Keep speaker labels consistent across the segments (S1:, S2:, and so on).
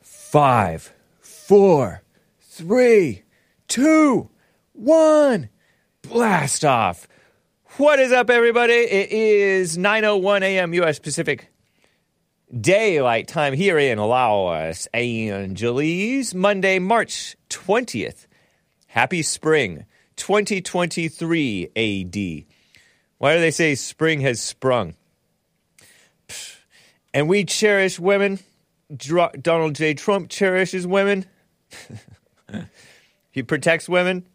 S1: Five, four, three, two, one. Blast off. What is up, everybody? It is 9.01 a.m. U.S. Pacific Daylight Time here in Los Angeles, Monday, March 20th. Happy spring, 2023 AD. Why do they say spring has sprung? And we cherish women. Dr- Donald J. Trump cherishes women. he protects women.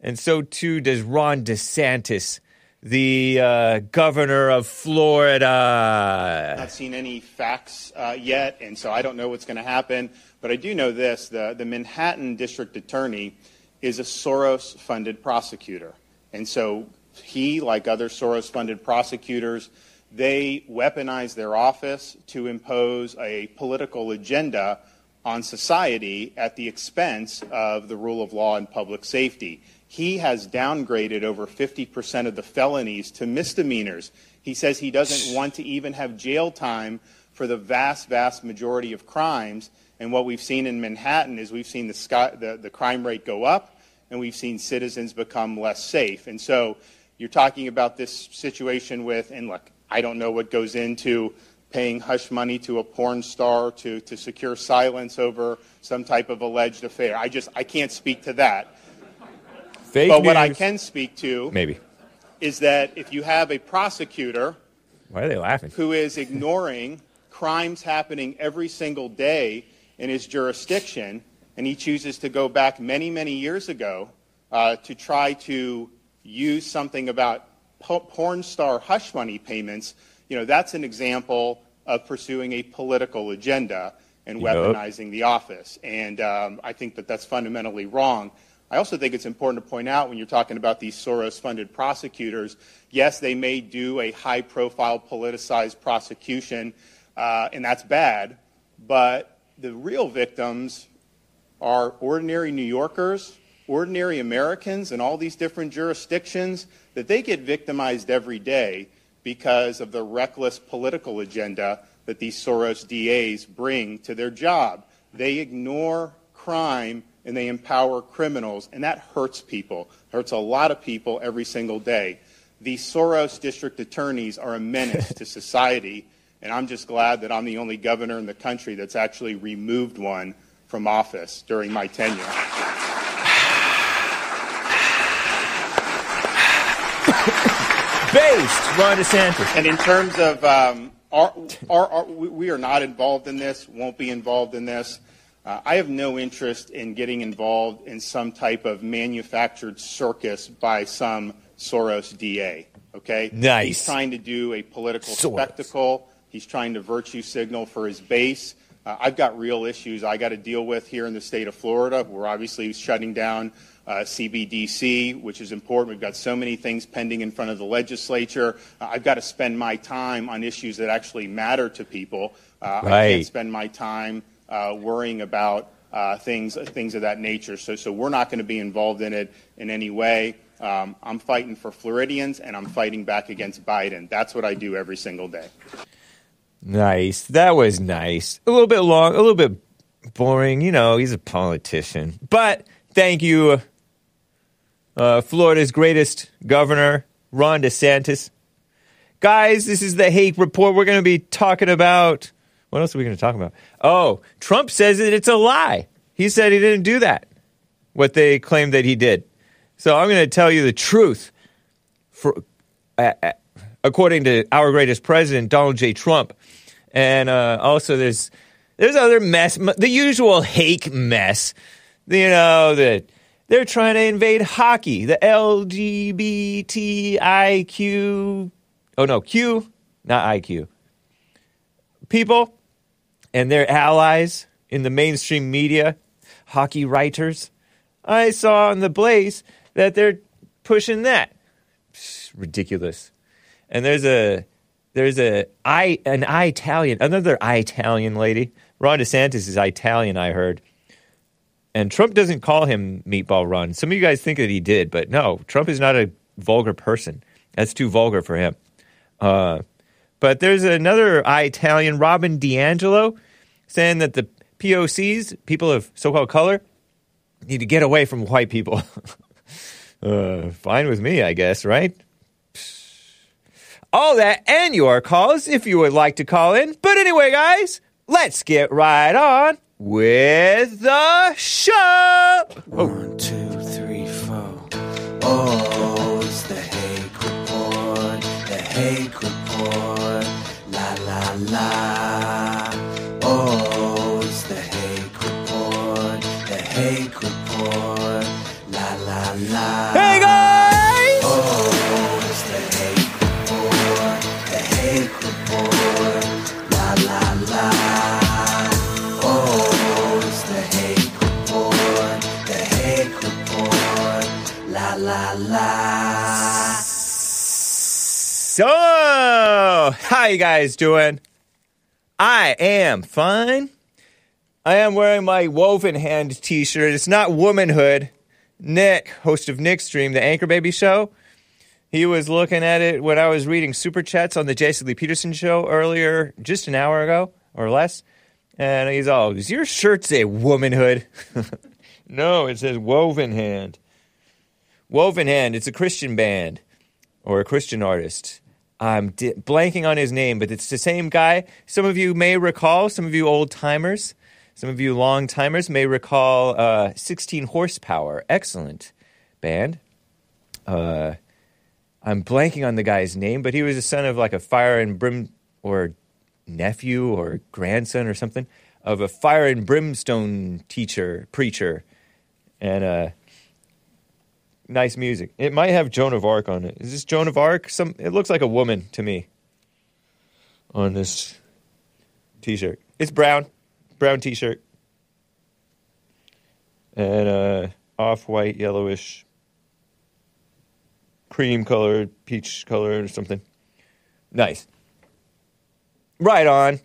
S1: And so too does Ron DeSantis, the uh, governor of Florida.
S2: not seen any facts uh, yet, and so I don't know what's going to happen. But I do know this the, the Manhattan district attorney is a Soros funded prosecutor. And so he, like other Soros funded prosecutors, they weaponize their office to impose a political agenda on society at the expense of the rule of law and public safety. He has downgraded over 50% of the felonies to misdemeanors. He says he doesn't want to even have jail time for the vast, vast majority of crimes. And what we've seen in Manhattan is we've seen the, sky, the, the crime rate go up and we've seen citizens become less safe. And so you're talking about this situation with, and look, I don't know what goes into paying hush money to a porn star to, to secure silence over some type of alleged affair. I just, I can't speak to that.
S1: Fake
S2: But what I can speak to
S1: Maybe.
S2: is that if you have a prosecutor
S1: Why are they laughing?
S2: who is ignoring crimes happening every single day in his jurisdiction, and he chooses to go back many, many years ago uh, to try to use something about porn star hush money payments, you know, that's an example of pursuing a political agenda and weaponizing the office. And um, I think that that's fundamentally wrong. I also think it's important to point out when you're talking about these Soros funded prosecutors, yes, they may do a high profile politicized prosecution, uh, and that's bad, but the real victims are ordinary New Yorkers, ordinary Americans in all these different jurisdictions, that they get victimized every day because of the reckless political agenda that these Soros DAs bring to their job. They ignore crime and they empower criminals, and that hurts people, hurts a lot of people every single day. These Soros district attorneys are a menace to society, and I'm just glad that I'm the only governor in the country that's actually removed one from office during my tenure.
S1: Based, Ron DeSantis.
S2: And in terms of um, our, our, our, we are not involved in this, won't be involved in this. Uh, I have no interest in getting involved in some type of manufactured circus by some Soros DA. Okay,
S1: Nice.
S2: He's trying to do a political
S1: Soros.
S2: spectacle. He's trying to virtue signal for his base. Uh, I've got real issues I got to deal with here in the state of Florida. We're obviously shutting down CBDC, which is important. We've got so many things pending in front of the legislature. Uh, I've got to spend my time on issues that actually matter to people. Uh, I can't spend my time uh, worrying about uh, things things of that nature. So, so we're not going to be involved in it in any way. Um, I'm fighting for Floridians, and I'm fighting back against Biden. That's what I do every single day.
S1: Nice. That was nice. A little bit long, a little bit boring. You know, he's a politician. But thank you, uh, Florida's greatest governor, Ron DeSantis. Guys, this is the Hake Report. We're going to be talking about. What else are we going to talk about? Oh, Trump says that it's a lie. He said he didn't do that, what they claim that he did. So I'm going to tell you the truth. For, uh, according to our greatest president, Donald J. Trump. And uh, also, there's there's other mess, the usual hake mess. You know that they're trying to invade hockey, the LGBTIQ. Oh no, Q, not IQ. People and their allies in the mainstream media, hockey writers. I saw on the Blaze that they're pushing that. Ridiculous. And there's a there's a I an Italian another Italian lady. Ron DeSantis is Italian, I heard. And Trump doesn't call him Meatball Ron. Some of you guys think that he did, but no, Trump is not a vulgar person. That's too vulgar for him. Uh, But there's another Italian, Robin DiAngelo, saying that the POCs, people of so called color, need to get away from white people. uh, fine with me, I guess, right? All that and your calls if you would like to call in. But anyway, guys, let's get right on with the show.
S3: One, two, three, four. Oh, it's the Hake Report. The Hake Report. La la la. Oh, it's the Hake Report. The Hake Report. La la la.
S1: Hey,
S3: La.
S1: So, how you guys doing? I am fine. I am wearing my Wovenhand t-shirt. It's not womanhood. Nick, host of Nick Stream, the Anchor Baby show, he was looking at it when I was reading super chats on the Jesse Lee Peterson show earlier, just an hour ago or less. And he's all, "Is your shirt say womanhood?" no, it says Wovenhand. Wovenhand. It's a Christian band or a Christian artist. I'm di- blanking on his name, but it's the same guy. Some of you may recall, some of you old timers, some of you long timers may recall uh, 16 Horsepower. Excellent band. Uh, I'm blanking on the guy's name, but he was a son of like a fire and brim or nephew or grandson or something of a fire and brimstone teacher, preacher. And uh, nice music. It might have Joan of Arc on it. Is this Joan of Arc? Some it looks like a woman to me on this t-shirt. It's brown. Brown t-shirt. And uh off-white yellowish cream colored, peach colored or something. Nice. Right on.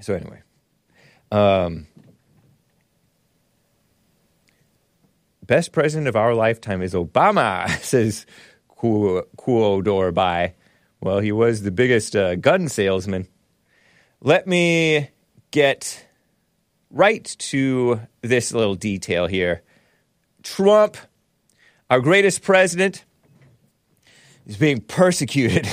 S1: So anyway, um best president of our lifetime is Obama, says Kuodor by. Well, he was the biggest uh, gun salesman. Let me get right to this little detail here. Trump, our greatest president, is being persecuted.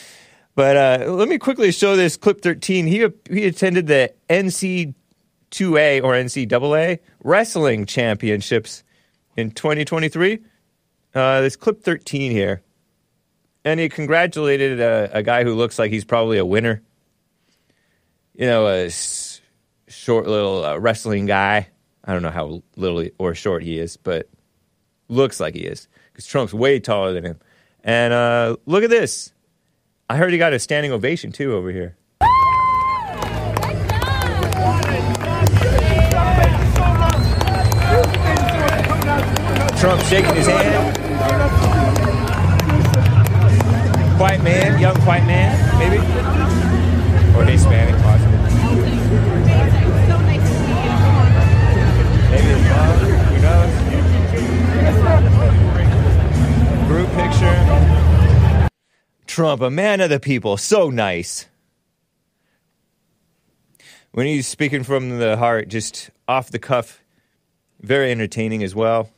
S1: but uh, let me quickly show this clip 13. He, he attended the NC2A or NCAA wrestling championships in 2023. Uh, this clip 13 here. And he congratulated a, a, guy who looks like he's probably a winner. You know, a s- short little uh, wrestling guy. I don't know how little or short he is, but looks like he is because Trump's way taller than him. And uh, look at this. I heard he got a standing ovation too over here. Trump shaking his hand. White man, young white man, maybe? Or Hispanic, possibly. Maybe his mom, who knows? Group picture. Trump, a man of the people, so nice. When he's speaking from the heart, just off the cuff, very entertaining as well.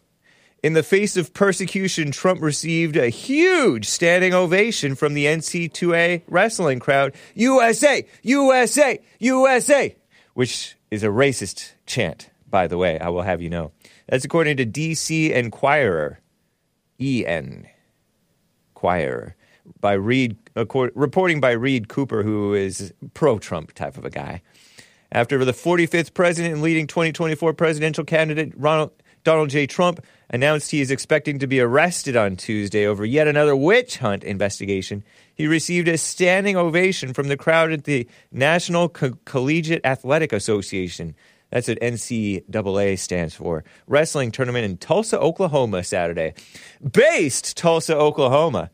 S1: In the face of persecution, Trump received a huge standing ovation from the NC2A wrestling crowd. USA, USA, USA, which is a racist chant, by the way, I will have you know. That's according to DC Enquirer, EN, Enquirer, by Reed, reporting by Reed Cooper, who is pro Trump type of a guy. After the 45th president and leading 2024 presidential candidate Ronald, Donald J. Trump announced he is expecting to be arrested on Tuesday over yet another witch hunt investigation. He received a standing ovation from the crowd at the National Co- Collegiate Athletic Association. That's what NCAA stands for. Wrestling tournament in Tulsa, Oklahoma, Saturday. Based Tulsa, Oklahoma.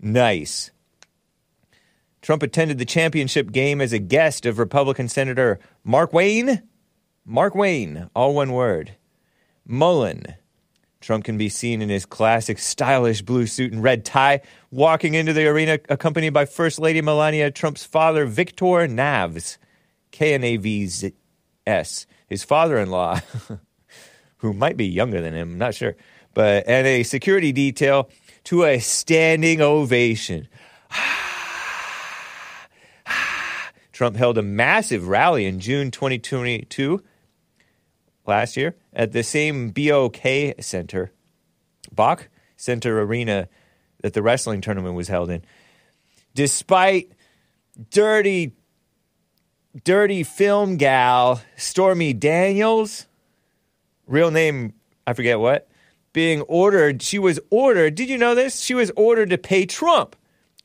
S1: Nice. Trump attended the championship game as a guest of Republican Senator Mark Wayne. Mark Wayne, all one word. Mullin. Trump can be seen in his classic stylish blue suit and red tie, walking into the arena accompanied by First Lady Melania Trump's father, Victor Knavs, K N A V Z S, his father in law, who might be younger than him, I'm not sure, but and a security detail to a standing ovation. Trump held a massive rally in June 2022 last year at the same BOK Center, Bach Center Arena that the wrestling tournament was held in. Despite dirty, dirty film gal Stormy Daniels, real name, I forget what, being ordered, she was ordered, did you know this? She was ordered to pay Trump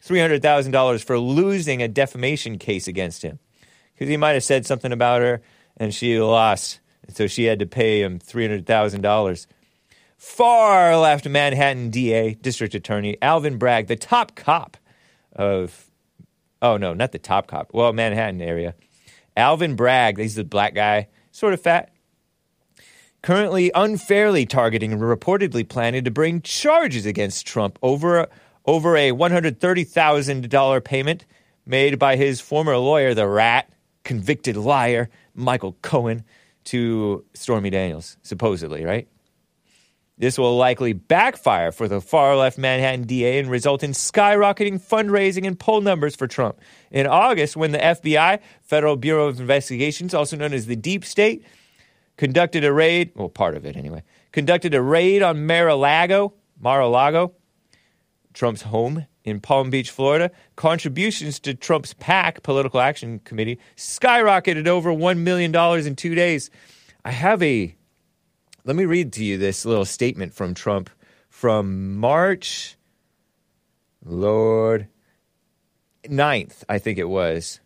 S1: $300,000 for losing a defamation case against him. Because he might have said something about her and she lost. And so she had to pay him $300,000. Far left Manhattan DA, District Attorney Alvin Bragg, the top cop of, oh no, not the top cop, well, Manhattan area. Alvin Bragg, he's the black guy, sort of fat, currently unfairly targeting and reportedly planning to bring charges against Trump over over a $130,000 payment made by his former lawyer, the rat, convicted liar, Michael Cohen, to Stormy Daniels, supposedly, right? This will likely backfire for the far left Manhattan DA and result in skyrocketing fundraising and poll numbers for Trump. In August, when the FBI, Federal Bureau of Investigations, also known as the Deep State, conducted a raid, well, part of it anyway, conducted a raid on Mar-a-Lago, Mar-a-Lago, Trump's home in Palm Beach, Florida, contributions to Trump's PAC, Political Action Committee, skyrocketed over $1 million in two days. I have a, let me read to you this little statement from Trump from March, Lord, 9th, I think it was.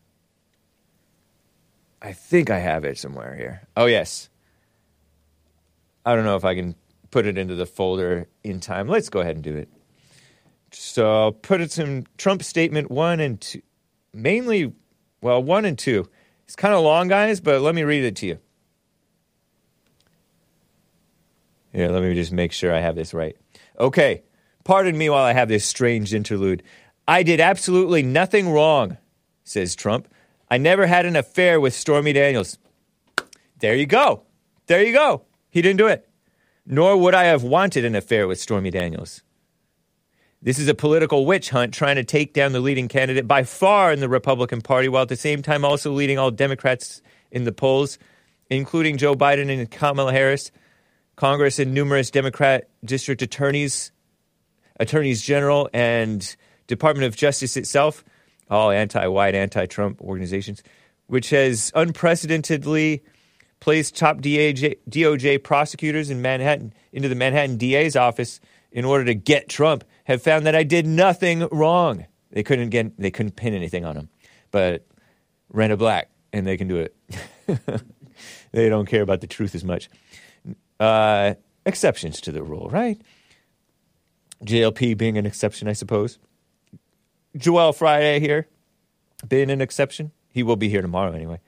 S1: I think I have it somewhere here. Oh, yes. I don't know if I can put it into the folder in time. Let's go ahead and do it. So I'll put it in Trump statement one and two, mainly, well, one and two. It's kind of long, guys, but let me read it to you. Here, let me just make sure I have this right. Okay, pardon me while I have this strange interlude. I did absolutely nothing wrong, says Trump. I never had an affair with Stormy Daniels. There you go. There you go. He didn't do it. Nor would I have wanted an affair with Stormy Daniels. This is a political witch hunt trying to take down the leading candidate by far in the Republican Party, while at the same time also leading all Democrats in the polls, including Joe Biden and Kamala Harris, Congress and numerous Democrat district attorneys, attorneys general, and Department of Justice itself, all anti-white, anti-Trump organizations, which has unprecedentedly placed top DOJ prosecutors in Manhattan into the Manhattan DA's office in order to get Trump have found that I did nothing wrong. They couldn't get they couldn't pin anything on him, but Rena Black and they can do it. they don't care about the truth as much. Uh, exceptions to the rule, right? JLP being an exception, I suppose. Joel Friday here being an exception. He will be here tomorrow anyway.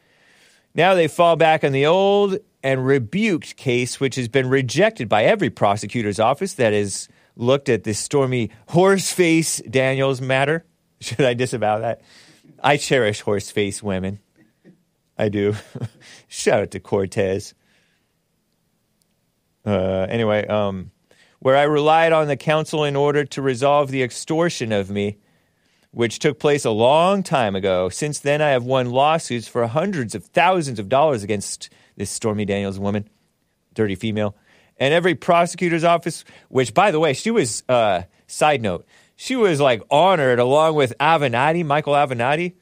S1: Now they fall back on the old and rebuked case, which has been rejected by every prosecutor's office that is looked at this stormy horseface Daniels matter. Should I disavow that? I cherish horseface women. I do. Shout out to Cortez. Uh, anyway, um, where I relied on the council in order to resolve the extortion of me, which took place a long time ago. Since then, I have won lawsuits for hundreds of thousands of dollars against this Stormy Daniels woman, dirty female and every prosecutor's office, which, by the way, she was, uh, side note, she was like honored along with Avenatti, Michael Avenatti.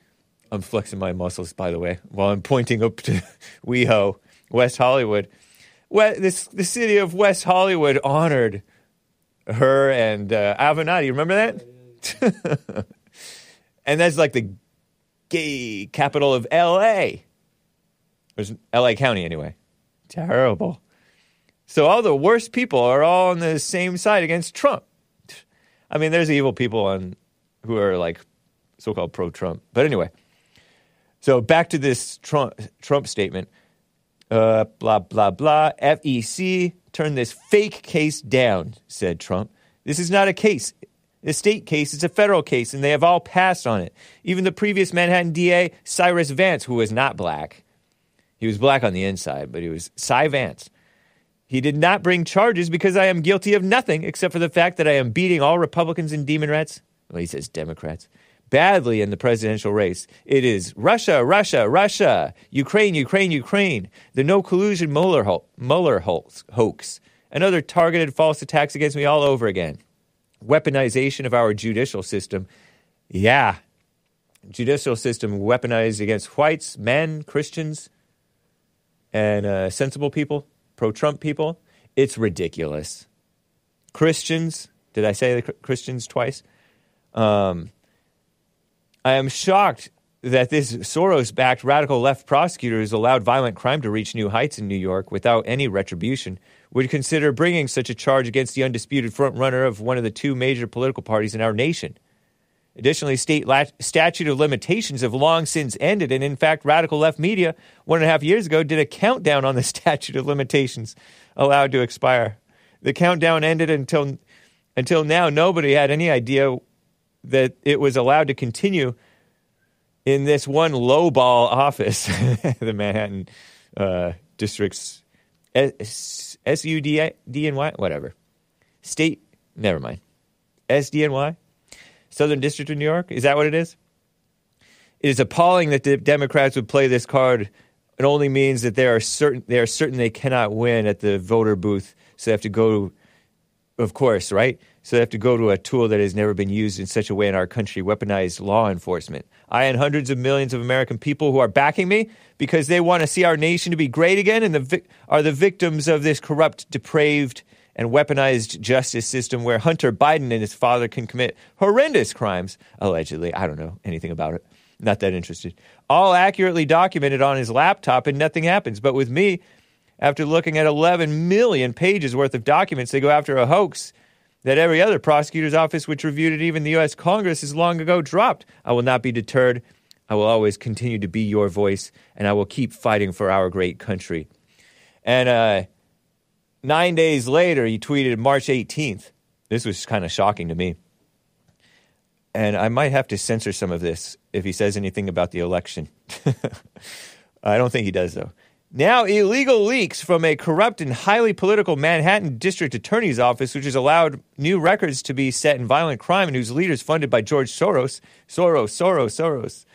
S1: I'm flexing my muscles, by the way, while I'm pointing up to WeHo, West Hollywood. Well, this, the city of West Hollywood honored her and uh, Avenatti. Remember that? and that's like the gay capital of L.A. Or L.A. County, anyway. Terrible. So all the worst people are all on the same side against Trump. I mean, there's evil people on who are like so-called pro-Trump. But anyway, so back to this Trump, Trump statement. Uh, blah, blah, blah. FEC turn this fake case down, said Trump. This is not a case. The state case, it's a federal case, and they have all passed on it. Even the previous Manhattan DA, Cyrus Vance, who was not black. He was black on the inside, but he was Cy Vance. He did not bring charges because I am guilty of nothing except for the fact that I am beating all Republicans and demon rats. Well, he says Democrats. Badly in the presidential race. It is Russia, Russia, Russia, Ukraine, Ukraine, Ukraine. The no collusion Mueller, ho- Mueller hoax. Another targeted false attacks against me all over again. Weaponization of our judicial system. Yeah. Judicial system weaponized against whites, men, Christians, and uh, sensible people, pro Trump people. It's ridiculous. Christians, did I say the Christians twice? Um, I am shocked that this Soros backed radical left prosecutor who's allowed violent crime to reach new heights in New York without any retribution would consider bringing such a charge against the undisputed frontrunner of one of the two major political parties in our nation. Additionally, state lat- statute of limitations have long since ended, and in fact, radical left media one and a half years ago did a countdown on the statute of limitations allowed to expire. The countdown ended until until now. Nobody had any idea that it was allowed to continue in this one lowball office, the Manhattan uh, district's S U D D N Y, whatever. State, never mind. S D N Y, Southern District of New York. Is that what it is? It is appalling that the Democrats would play this card. It only means that they are certain they are certain they cannot win at the voter booth, so they have to go. Of course, right? So they have to go to a tool that has never been used in such a way in our country, weaponized law enforcement. I and hundreds of millions of American people who are backing me because they want to see our nation to be great again and the are the victims of this corrupt, depraved, and weaponized justice system where Hunter Biden and his father can commit horrendous crimes, allegedly. I don't know anything about it. Not that interested. All accurately documented on his laptop and nothing happens. But with me, after looking at 11 million pages worth of documents, they go after a hoax that every other prosecutor's office which reviewed it, even the U.S. Congress, has long ago dropped. I will not be deterred. I will always continue to be your voice, and I will keep fighting for our great country. And uh, nine days later, he tweeted March 18th. This was kind of shocking to me. And I might have to censor some of this if he says anything about the election. I don't think he does, though. Now, illegal leaks from a corrupt and highly political Manhattan district attorney's office, which has allowed new records to be set in violent crime and whose leaders funded by George Soros, Soros, Soros, Soros,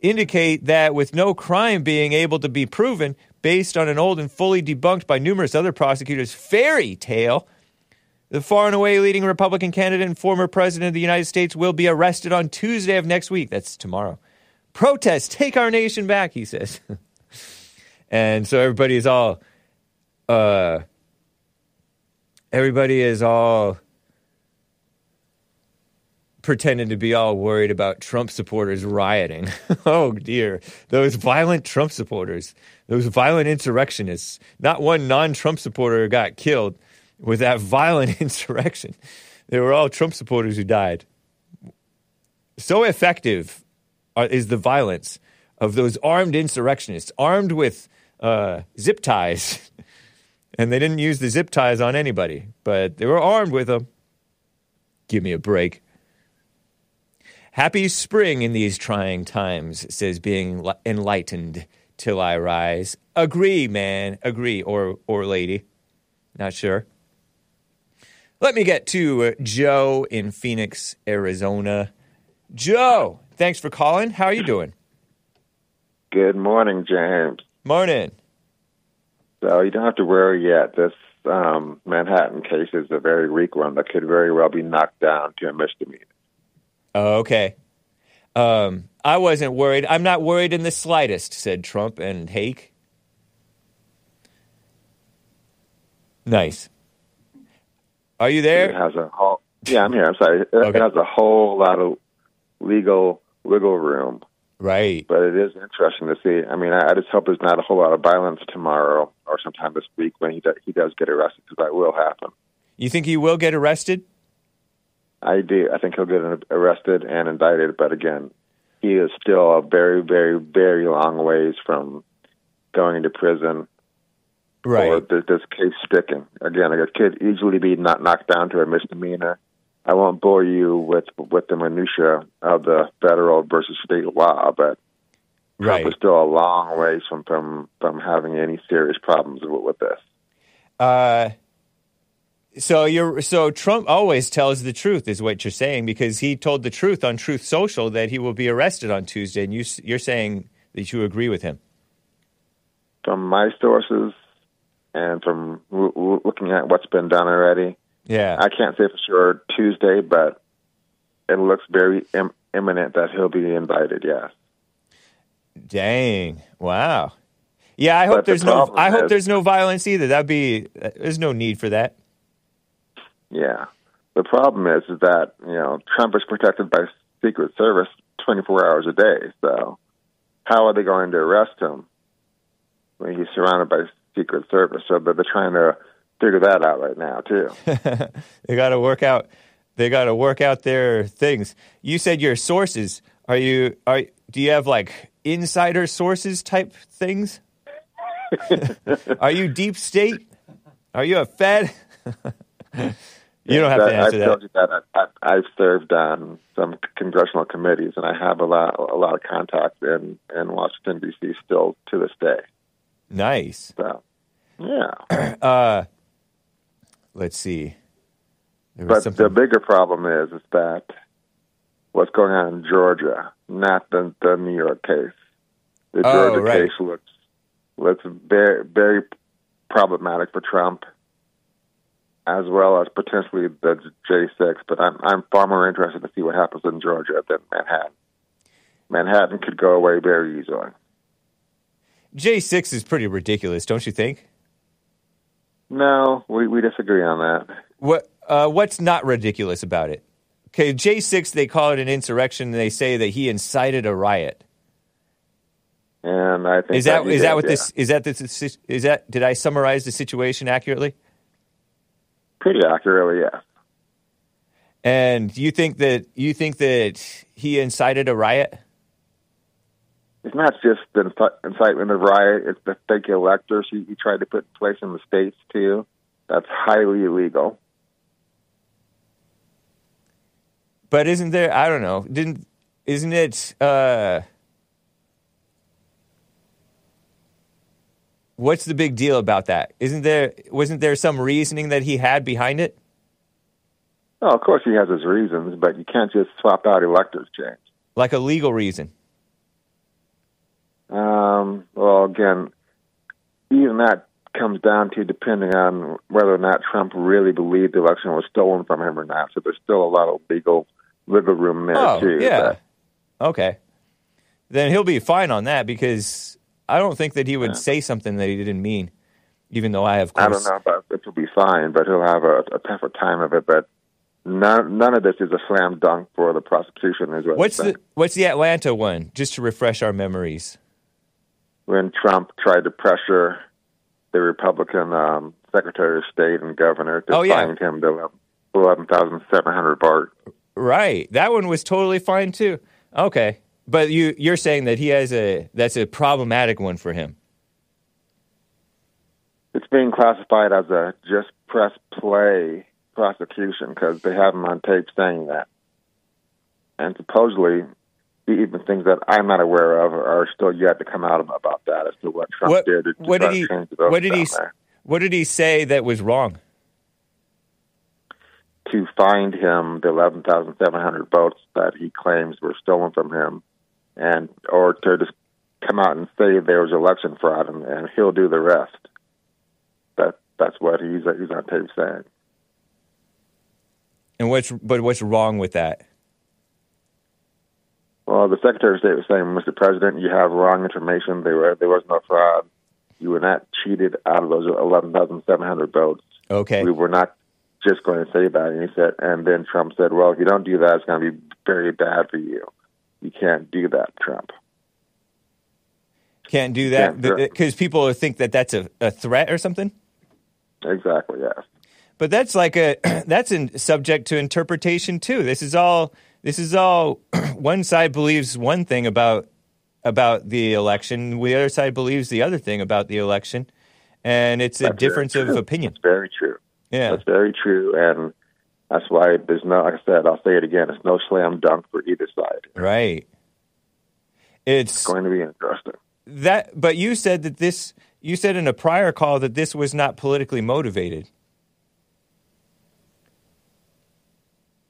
S1: indicate that with no crime being able to be proven based on an old and fully debunked by numerous other prosecutors fairy tale, the far and away leading Republican candidate and former president of the United States will be arrested on Tuesday of next week. That's tomorrow. Protest, take our nation back, he says. and so everybody is all uh everybody is all pretending to be all worried about Trump supporters rioting. oh dear. Those violent Trump supporters, those violent insurrectionists. Not one non Trump supporter got killed with that violent insurrection. They were all Trump supporters who died. So effective are- is the violence of those armed insurrectionists, armed with uh, zip ties. and they didn't use the zip ties on anybody, but they were armed with them. Give me a break. Happy spring in these trying times, says being enlightened till I rise. Agree, man. Agree, or or lady. Not sure. Let me get to uh, Joe in Phoenix, Arizona. Joe, thanks for calling. How are you doing?
S4: Good morning, James.
S1: Morning.
S4: So you don't have to worry yet. This um, Manhattan case is a very weak one that could very well be knocked down to a misdemeanor.
S1: Okay. Um, I wasn't worried. I'm not worried in the slightest, said Trump and Hake. Nice. Are you there?
S4: It has a whole. Yeah, I'm here. I'm sorry. It,
S1: Okay.
S4: has a whole lot of legal wiggle room,
S1: Right.
S4: but it is interesting to see. I mean, I, I just hope there's not a whole lot of violence tomorrow or sometime this week when he does, he does get arrested, because that will happen.
S1: You think he will get arrested?
S4: I do. I think he'll get arrested and indicted, but again, he is still a very, very, very long ways from going to prison
S1: Right.
S4: or th- this case sticking. Again, it could easily be not knocked down to a misdemeanor. I won't bore you with with the minutia of the federal versus state law, but
S1: right.
S4: Trump is still a long ways from from from having any serious problems with, with this.
S1: Uh, so you're so Trump always tells the truth, is what you're saying, because he told the truth on Truth Social that he will be arrested on Tuesday, and you you're saying that you agree with him.
S4: From my sources and from looking at what's been done already,
S1: Yeah.
S4: I can't say for sure Tuesday, but it looks very Im- imminent that he'll be invited. Yes.
S1: Dang! Wow. Yeah, I hope
S4: But the
S1: there's no. I hope
S4: is-
S1: there's no violence either. That'd be. Uh, there's no need for that.
S4: Yeah. The problem is, is that you know Trump is protected by Secret Service 24 hours a day. So how are they going to arrest him when he's surrounded by Secret Service? So they're they're trying to figure that out right now too.
S1: they got to work out. They got to work out their things. You said your sources. Are you? Are do you have like insider sources type things? are you deep state? Are you a Fed? you don't have to answer
S4: I've
S1: that.
S4: told you that I, I, I've served on some congressional committees, and I have a lot a lot of contacts in in Washington D.C. still to this day.
S1: Nice.
S4: So yeah.
S1: Uh, let's see.
S4: But
S1: something-
S4: the bigger problem is is that what's going on in Georgia, not the the New York case. The
S1: Oh,
S4: Georgia
S1: right.
S4: case looks looks very very problematic for Trump, as well as potentially the J six. But I'm I'm far more interested to see what happens in Georgia than Manhattan. Manhattan could go away very easily.
S1: J6 is pretty ridiculous, don't you think?
S4: No, we we disagree on that.
S1: What uh, what's not ridiculous about it? Okay, J6 they call it an insurrection and they say that he incited a riot.
S4: And I think
S1: Is that
S4: he
S1: is that what
S4: yeah.
S1: this is that this is that did I summarize the situation accurately?
S4: Pretty accurately? Yeah.
S1: And you think that you think that he incited a riot?
S4: It's not just the inci- incitement of riot; it's the fake electors he, he tried to put in place in the states too. That's highly illegal.
S1: But isn't there I don't know, didn't isn't it uh What's the big deal about that? Isn't there wasn't there some reasoning that he had behind it?
S4: Oh, of course he has his reasons, but you can't just swap out electors, James.
S1: Like a legal reason.
S4: Um, well, again, even that comes down to depending on whether or not Trump really believed the election was stolen from him or not. So there's still a lot of legal wiggle room there
S1: Oh,
S4: too.
S1: yeah. Okay. Then he'll be fine on that because I don't think that he would
S4: Yeah.
S1: say something that he didn't mean, even though I have
S4: I
S1: course.
S4: don't know about if he'll be fine, but he'll have a, a tougher time of it. But none, none of this is a slam dunk for the prosecution. Is what
S1: What's the. What's the Atlanta one? Just to refresh our memories.
S4: when Trump tried to pressure the Republican um, Secretary of State and Governor to
S1: Oh, yeah.
S4: find him the eleven thousand seven hundred vote.
S1: Right. That one was totally fine too. Okay. But you you're saying that he has a that's a problematic one for him.
S4: It's being classified as a just press play prosecution because they have him on tape saying that, and supposedly. Even things that I'm not aware of are still yet to come out about that as to what Trump
S1: What
S4: did to
S1: what did he
S4: to change the votes
S1: what did he
S4: there.
S1: what did he say that was wrong?
S4: to find him the 11,700 votes that he claims were stolen from him, and or to just come out and say there was election fraud, and, and he'll do the rest. That that's what he's he's on tape saying.
S1: And what's but what's wrong with that?
S4: Well, the Secretary of State was saying, Mr. President, you have wrong information. There were there was no fraud. You were not cheated out of those 11,700 votes.
S1: Okay.
S4: We were not just going to say that. And he said, and then Trump said, well, if you don't do that, it's going to be very bad for you. You can't do that, Trump.
S1: Can't do that because people think that that's a, a threat or something.
S4: Exactly, yes.
S1: But that's like a that's in, subject to interpretation too. This is all this is all one side believes one thing about about the election, the other side believes the other thing about the election, and it's a
S4: That's
S1: difference of opinion.
S4: That's very true.
S1: Yeah,
S4: That's very true, and that's why there's no. Like I said, I'll say it again. It's no slam dunk for either side.
S1: right. It's
S4: It's going to be interesting.
S1: that, but you said that this. You said in a prior call that this was not politically motivated.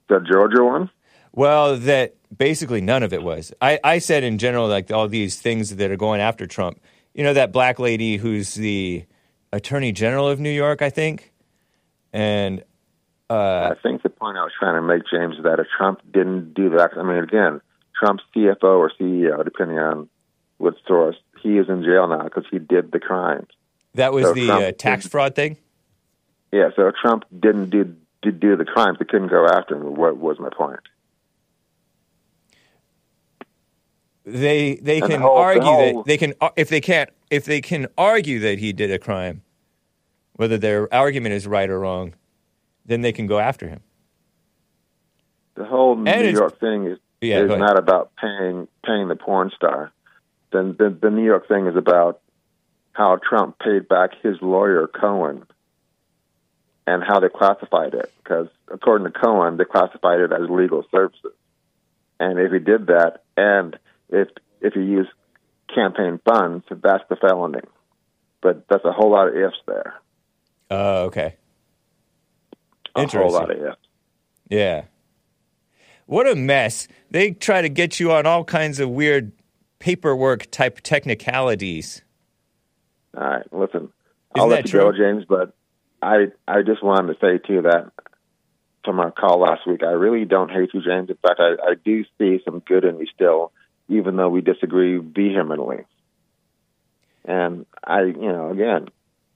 S4: The Georgia one.
S1: Well, that basically none of it was. I, I said in general, like all these things that are going after Trump. You know, that black lady who's the attorney general of New York, I think. And uh,
S4: I think the point I was trying to make, James, is that if Trump didn't do that, I mean, again, Trump's CFO or CEO, depending on what source, he is in jail now because he did the crimes.
S1: that was
S4: So
S1: the uh, tax fraud thing.
S4: Yeah, so if Trump didn't do did do the crimes, they couldn't go after him. What was my point?
S1: They they
S4: And the
S1: can
S4: whole- the
S1: argue
S4: whole-
S1: that they can uh, if they can't if they can argue that he did a crime, whether their argument is right or wrong, then they can go after him.
S4: The whole New
S1: it's-
S4: York thing is
S1: Yeah,
S4: is not about paying paying the porn star. Then the, the New York thing is about how Trump paid back his lawyer Cohen and how they classified it. Because according to Cohen, they classified it as legal services. And if he did that, and if if he used campaign funds, that's the felony. But that's a whole lot of ifs there.
S1: Oh, okay.
S4: A whole lot of ifs.
S1: Yeah. What a mess. They try to get you on all kinds of weird paperwork type technicalities.
S4: All right, listen.
S1: Isn't
S4: I'll let you go. James, but I I just wanted to say too that from our call last week, I really don't hate you, James. In fact, I, I do see some good in you still, even though we disagree vehemently. And I, you know, again,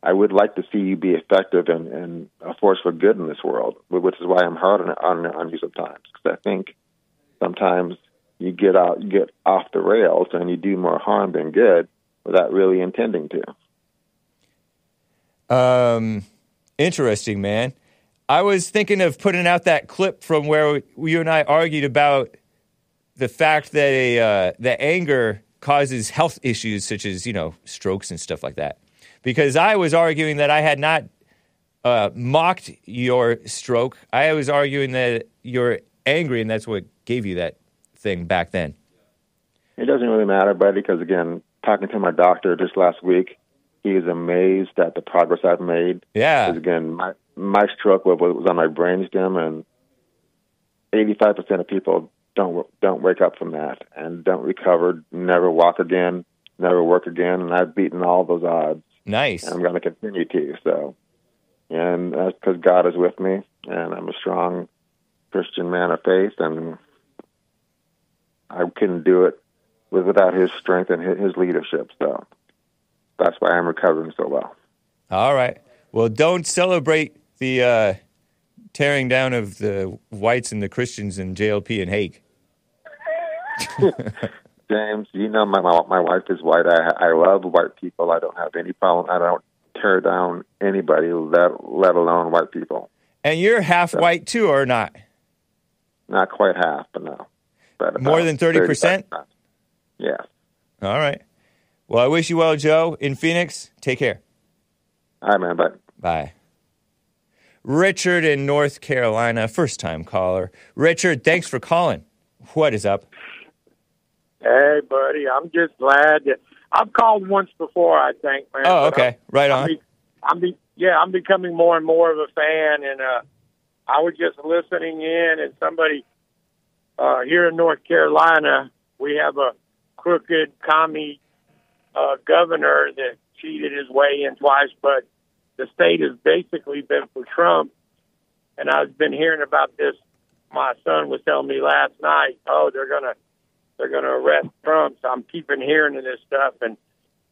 S4: I would like to see you be effective and, and a force for good in this world, which is why I'm hard on on, on you sometimes because I think sometimes you get out, you get off the rails, and you do more harm than good without really intending to.
S1: Um, interesting, man. I was thinking of putting out that clip from where you and I argued about the fact that a uh, that anger causes health issues such as you know strokes and stuff like that. Because I was arguing that I had not uh, mocked your stroke. I was arguing that you're angry, and that's what gave you that thing back then.
S4: It doesn't really matter, buddy, because again, talking to my doctor just last week, he is amazed at the progress I've made.
S1: Yeah.
S4: Because again, my my stroke was, was on my brainstem, and eighty five percent of people don't don't wake up from that and don't recover, never walk again, never work again, and I've beaten all those odds,
S1: Nice.
S4: and I'm going to continue to. So, and that's because God is with me, and I'm a strong Christian man of faith, and I couldn't do it without His strength and His His leadership. So that's why I'm recovering so well.
S1: All right. Well, don't celebrate the uh, tearing down of the whites and the Christians in JLP and Hake.
S4: James, you know my my, wife is white. I I love white people. I don't have any problem. I don't tear down anybody, let let alone white people.
S1: And you're half white too, or not?
S4: Not quite half, but no. But
S1: More than 30%?
S4: 35%. Yeah.
S1: All right. Well, I wish you well, Joe, in Phoenix. Take care.
S4: All right, man. Bye.
S1: Bye. Richard in North Carolina, first time caller. Richard, thanks for calling. What is up?
S5: Hey, buddy, I'm just glad that I've called once before. I think, man.
S1: Oh,
S5: but
S1: okay. Right
S5: I'm,
S1: on.
S5: be, I'm be, yeah, I'm becoming more and more of a fan, and uh, I was just listening in, and somebody uh, here in North Carolina, we have a crooked commie uh, governor that cheated his way in twice, but the state has basically been for Trump. And I've been hearing about this. My son was telling me last night, oh, they're gonna they're gonna arrest Trump. So I'm keeping hearing of this stuff. And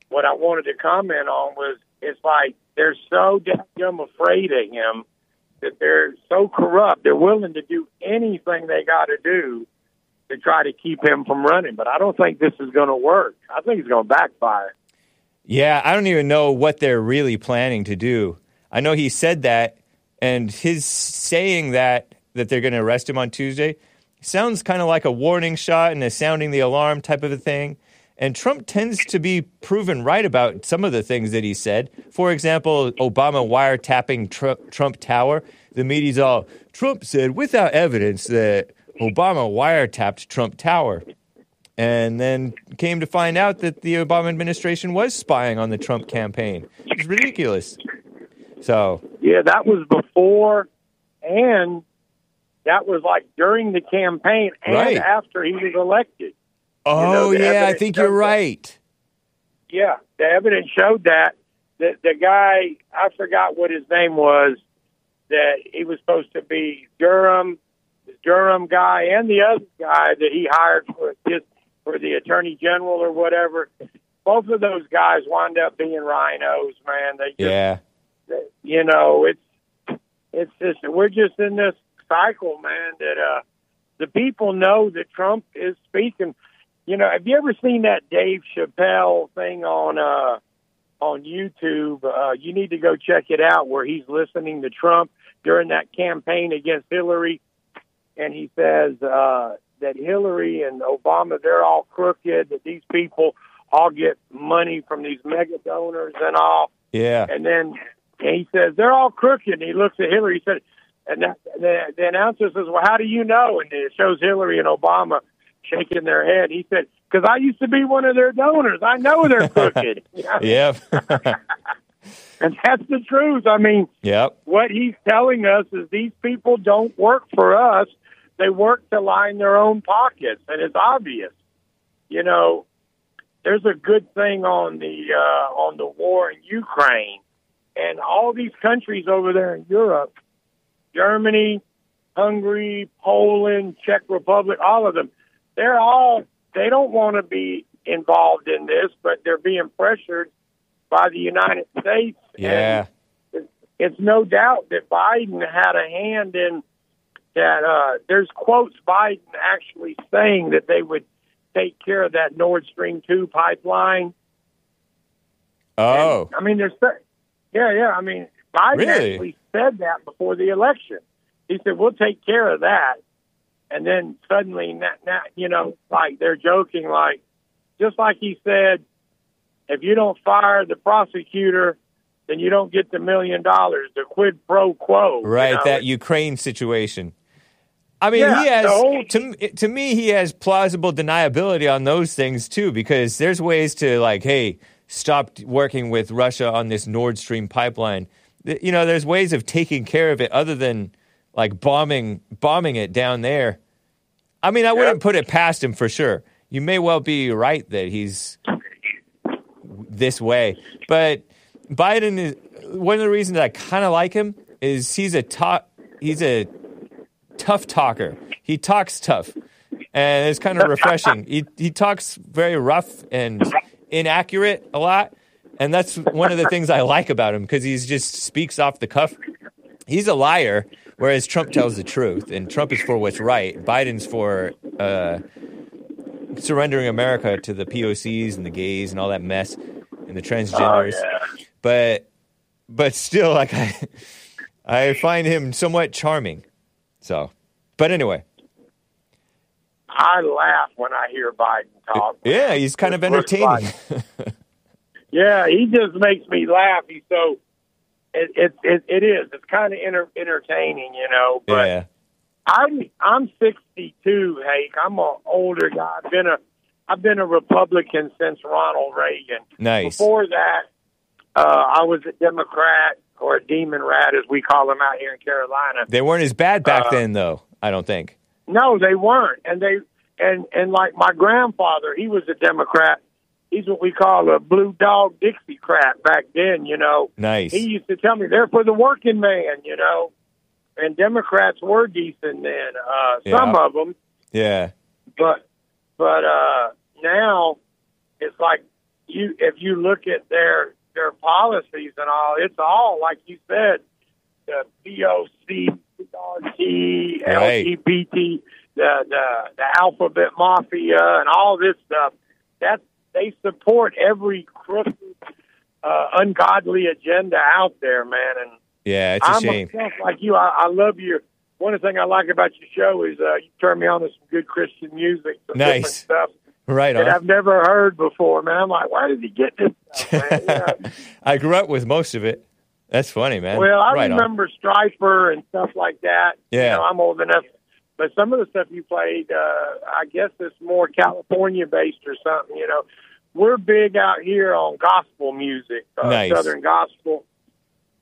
S5: what I wanted to comment on was it's like they're so damn afraid of him that they're so corrupt. They're willing to do anything they got to do to try to keep him from running. But I don't think this is going to work. I think it's going to backfire.
S1: Yeah, I don't even know what they're really planning to do. I know he said that, and his saying that that they're going to arrest him on Tuesday sounds kind of like a warning shot and a sounding the alarm type of a thing. And Trump tends to be proven right about some of the things that he said. For example, Obama wiretapping Trump, Trump Tower. The media's all Trump said without evidence that Obama wiretapped Trump Tower. And then came to find out that the Obama administration was spying on the Trump campaign. It's ridiculous. So,
S5: Yeah, that was before, and that was like during the campaign and
S1: Right.
S5: after he was elected.
S1: oh,
S5: the
S1: yeah, I think you're
S5: shows that.
S1: right.
S5: Yeah, the evidence showed that the the guy I forgot what his name was that he was supposed to be Durham, the Durham guy, and the other guy that he hired for his for the attorney general or whatever. Both of those guys wound up being rhinos, man. They just
S1: Yeah.
S5: you know, it's it's just we're just in this cycle, man. That uh, the people know that Trump is speaking. You know, have you ever seen that Dave Chappelle thing on uh, on YouTube? Uh, you need to go check it out, where he's listening to Trump during that campaign against Hillary, and he says uh, that Hillary and Obama they're all crooked. That these people all get money from these mega donors and all.
S1: Yeah.
S5: And then and he says they're all crooked. And he looks at Hillary. He said, and the, the, the announcer says, "Well, how do you know?" And it shows Hillary and Obama shaking their head. He said, "Because I used to be one of their donors. I know they're crooked."
S1: Yep.
S5: and that's the truth. I mean,
S1: yep.
S5: what he's telling us is these people don't work for us. They work to line their own pockets, and it's obvious. You know, there's a good thing on the uh, on the war in Ukraine, and all these countries over there in Europe, Germany, Hungary, Poland, Czech Republic, all of them, they're all they don't want to be involved in this, but they're being pressured by the United States. and
S1: Yeah.
S5: it's no doubt that Biden had a hand in that. Uh, there's quotes Biden actually saying that they would take care of that Nord Stream two pipeline.
S1: Oh.
S5: I mean, there's yeah, yeah. I mean, Biden
S1: Really?
S5: actually said that before the election. He said we'll take care of that, and then suddenly, now, now you know, like they're joking, like just like he said, if you don't fire the prosecutor, then you don't get the million dollars, the quid pro quo. you
S1: Right,
S5: know?
S1: that Ukraine situation. I mean,
S5: Yeah,
S1: he has
S5: whole-
S1: to to me he has plausible deniability on those things too because there's ways to like, hey, stop working with Russia on this Nord Stream pipeline. You know, there's ways of taking care of it other than like bombing bombing it down there. I mean, I wouldn't put it past him for sure. You may well be right that he's this way, but Biden is one of the reasons I kind of like him is he's a he's a tough talker. He talks tough, and it's kind of refreshing. he he talks very rough and inaccurate a lot, and that's one of the things I like about him because he just speaks off the cuff. He's a liar, whereas Trump tells the truth, and Trump is for what's right. Biden's for uh, surrendering America to the POCs and the gays and all that mess and the transgenders. But but still, like I I find him somewhat charming. So, but anyway,
S5: I laugh when I hear Biden talk.
S1: yeah, he's kind Of entertaining.
S5: Yeah, he just makes me laugh. He's so it it it, it is. It's kind of enter, entertaining, you know. But
S1: yeah,
S5: I'm I'm 62, Hake. I'm an older guy. I've been a I've been a Republican since Ronald Reagan.
S1: nice.
S5: Before that, uh, I was a Democrat or a demon rat, as we call them out here in Carolina.
S1: They weren't as bad back
S5: Uh,
S1: then, though. I don't think.
S5: No, they weren't, and they and and like my grandfather, he was a Democrat. He's what we call a blue dog Dixiecrat back then, you know.
S1: Nice.
S5: He used to tell me they're for the working man, you know. And Democrats were decent then, uh, some
S1: Yeah.
S5: of them,
S1: Yeah,
S5: but but uh, now it's like you if you look at their their policies and all, it's all like you said, the POC, PRT,
S1: Right.
S5: LGBT, the the the alphabet mafia, and all this stuff. That they support every crooked, uh, ungodly agenda out there, man. And
S1: yeah. It's a
S5: I'm
S1: shame.
S5: like you. I, I love your. One of the things I like about your show is uh, you turn me on to some good Christian music, some
S1: Nice.
S5: stuff.
S1: Right
S5: that. I've never heard before, man. I'm like, where did he get this stuff, man? You know?
S1: I grew up with most of it. That's funny, man.
S5: Well, I
S1: right on.
S5: remember Stryper and stuff like that.
S1: Yeah.
S5: You know, I'm old enough. But some of the stuff you played, uh, I guess it's more California based or something, you know. We're big out here on gospel music, uh,
S1: Nice.
S5: Southern gospel.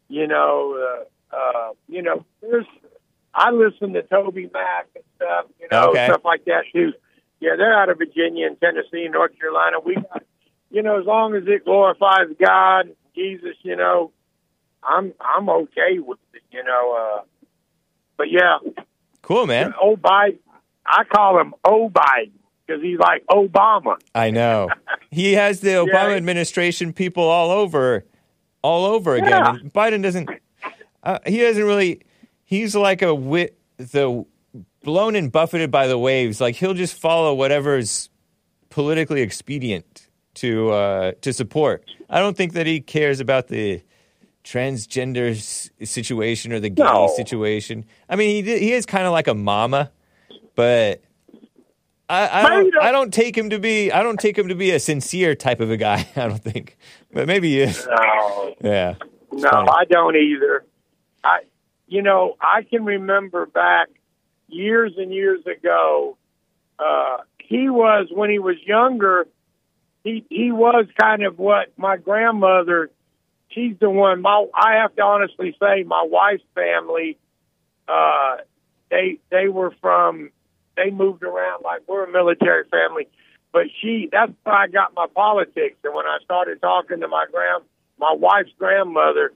S5: You know, uh, uh, you know, there's, I listen to Toby Mac and stuff, you know,
S1: Okay.
S5: stuff like that too. Yeah, they're out of Virginia and Tennessee and North Carolina. We got, you know, as long as it glorifies God, Jesus, you know, I'm I'm okay with it, you know. Uh, but yeah,
S1: Cool, man.
S5: O Biden, I call him O Biden because he's like Obama.
S1: I know. He has the Obama
S5: Yeah.
S1: administration people all over, all over again.
S5: Yeah.
S1: And Biden doesn't. Uh, he doesn't really. He's like a wit the blown and buffeted by the waves. Like he'll just follow whatever's politically expedient to uh, to support. I don't think that he cares about the transgender situation or the gay
S5: No.
S1: situation. I mean, he he is kind of like a mama, but I, I don't I don't take him to be I don't take him to be a sincere type of a guy. I don't think, but maybe he is.
S5: No,
S1: Yeah.
S5: no,
S1: funny.
S5: I don't either. I, you know, I can remember back years and years ago. Uh, he was when he was younger. He he was kind of what my grandmother. She's the one. My I have to honestly say, my wife's family. Uh, they they were from. They moved around like we're a military family, but she. That's where I got my politics. And when I started talking to my grand, my wife's grandmother,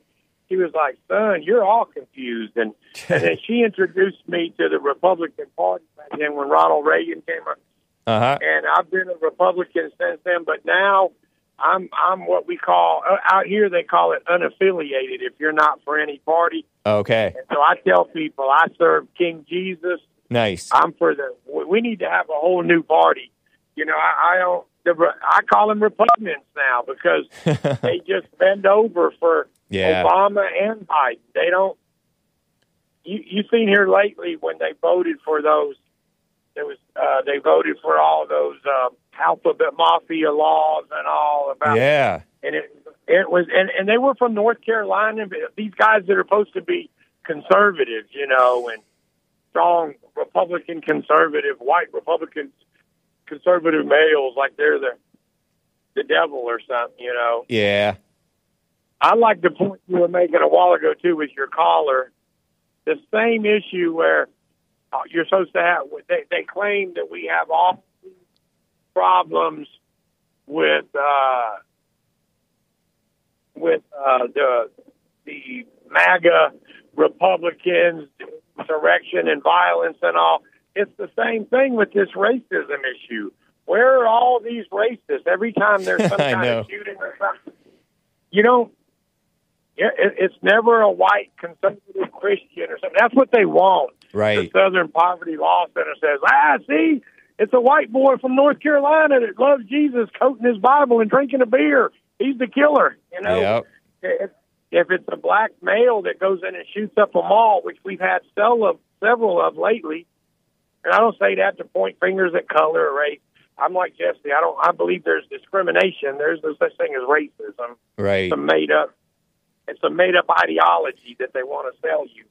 S5: she was like, "Son, you're all confused." And and then she introduced me to the Republican Party back then when Ronald Reagan came up
S1: Uh huh.
S5: and I've been a Republican since then. But now I'm I'm what we call uh, out here they call it unaffiliated. If you're not for any party,
S1: Okay.
S5: and so I tell people I serve King Jesus.
S1: Nice.
S5: I'm for the. we- need to have a whole new party. You know, I, I don't. The, I call them repugnants now because they just bend over for
S1: Yeah.
S5: Obama and Biden. They don't. You you've seen here lately when they voted for those. There was uh, they voted for all those uh, alphabet mafia laws and all about
S1: Yeah.
S5: and it it was and and they were from North Carolina. These guys that are supposed to be conservatives, you know, and strong Republican conservative, white Republican conservative males, like they're the the devil or something, you know.
S1: Yeah.
S5: I like the point you were making a while ago too with your caller. The same issue where uh, you're supposed to have. They, they claim that we have all problems with uh, with uh, the the MAGA Republicans, insurrection and violence and all. It's the same thing with this racism issue. Where are all these racists? Every time there's some kind
S1: know.
S5: of shooting or something, you don't. Yeah, it, it's never a white conservative Christian or something. That's what they want.
S1: Right.
S5: The Southern Poverty Law Center says, ah, see, it's a white boy from North Carolina that loves Jesus, coating his Bible and drinking a beer. He's the killer. You know,
S1: Yep.
S5: if, if it's a black male that goes in and shoots up a mall, which we've had several of, several of lately, and I don't say that to point fingers at color or race. I'm like Jesse. I don't. I believe there's discrimination. There's no such thing as racism.
S1: Right.
S5: It's a made up. It's a made up ideology that they want to sell you.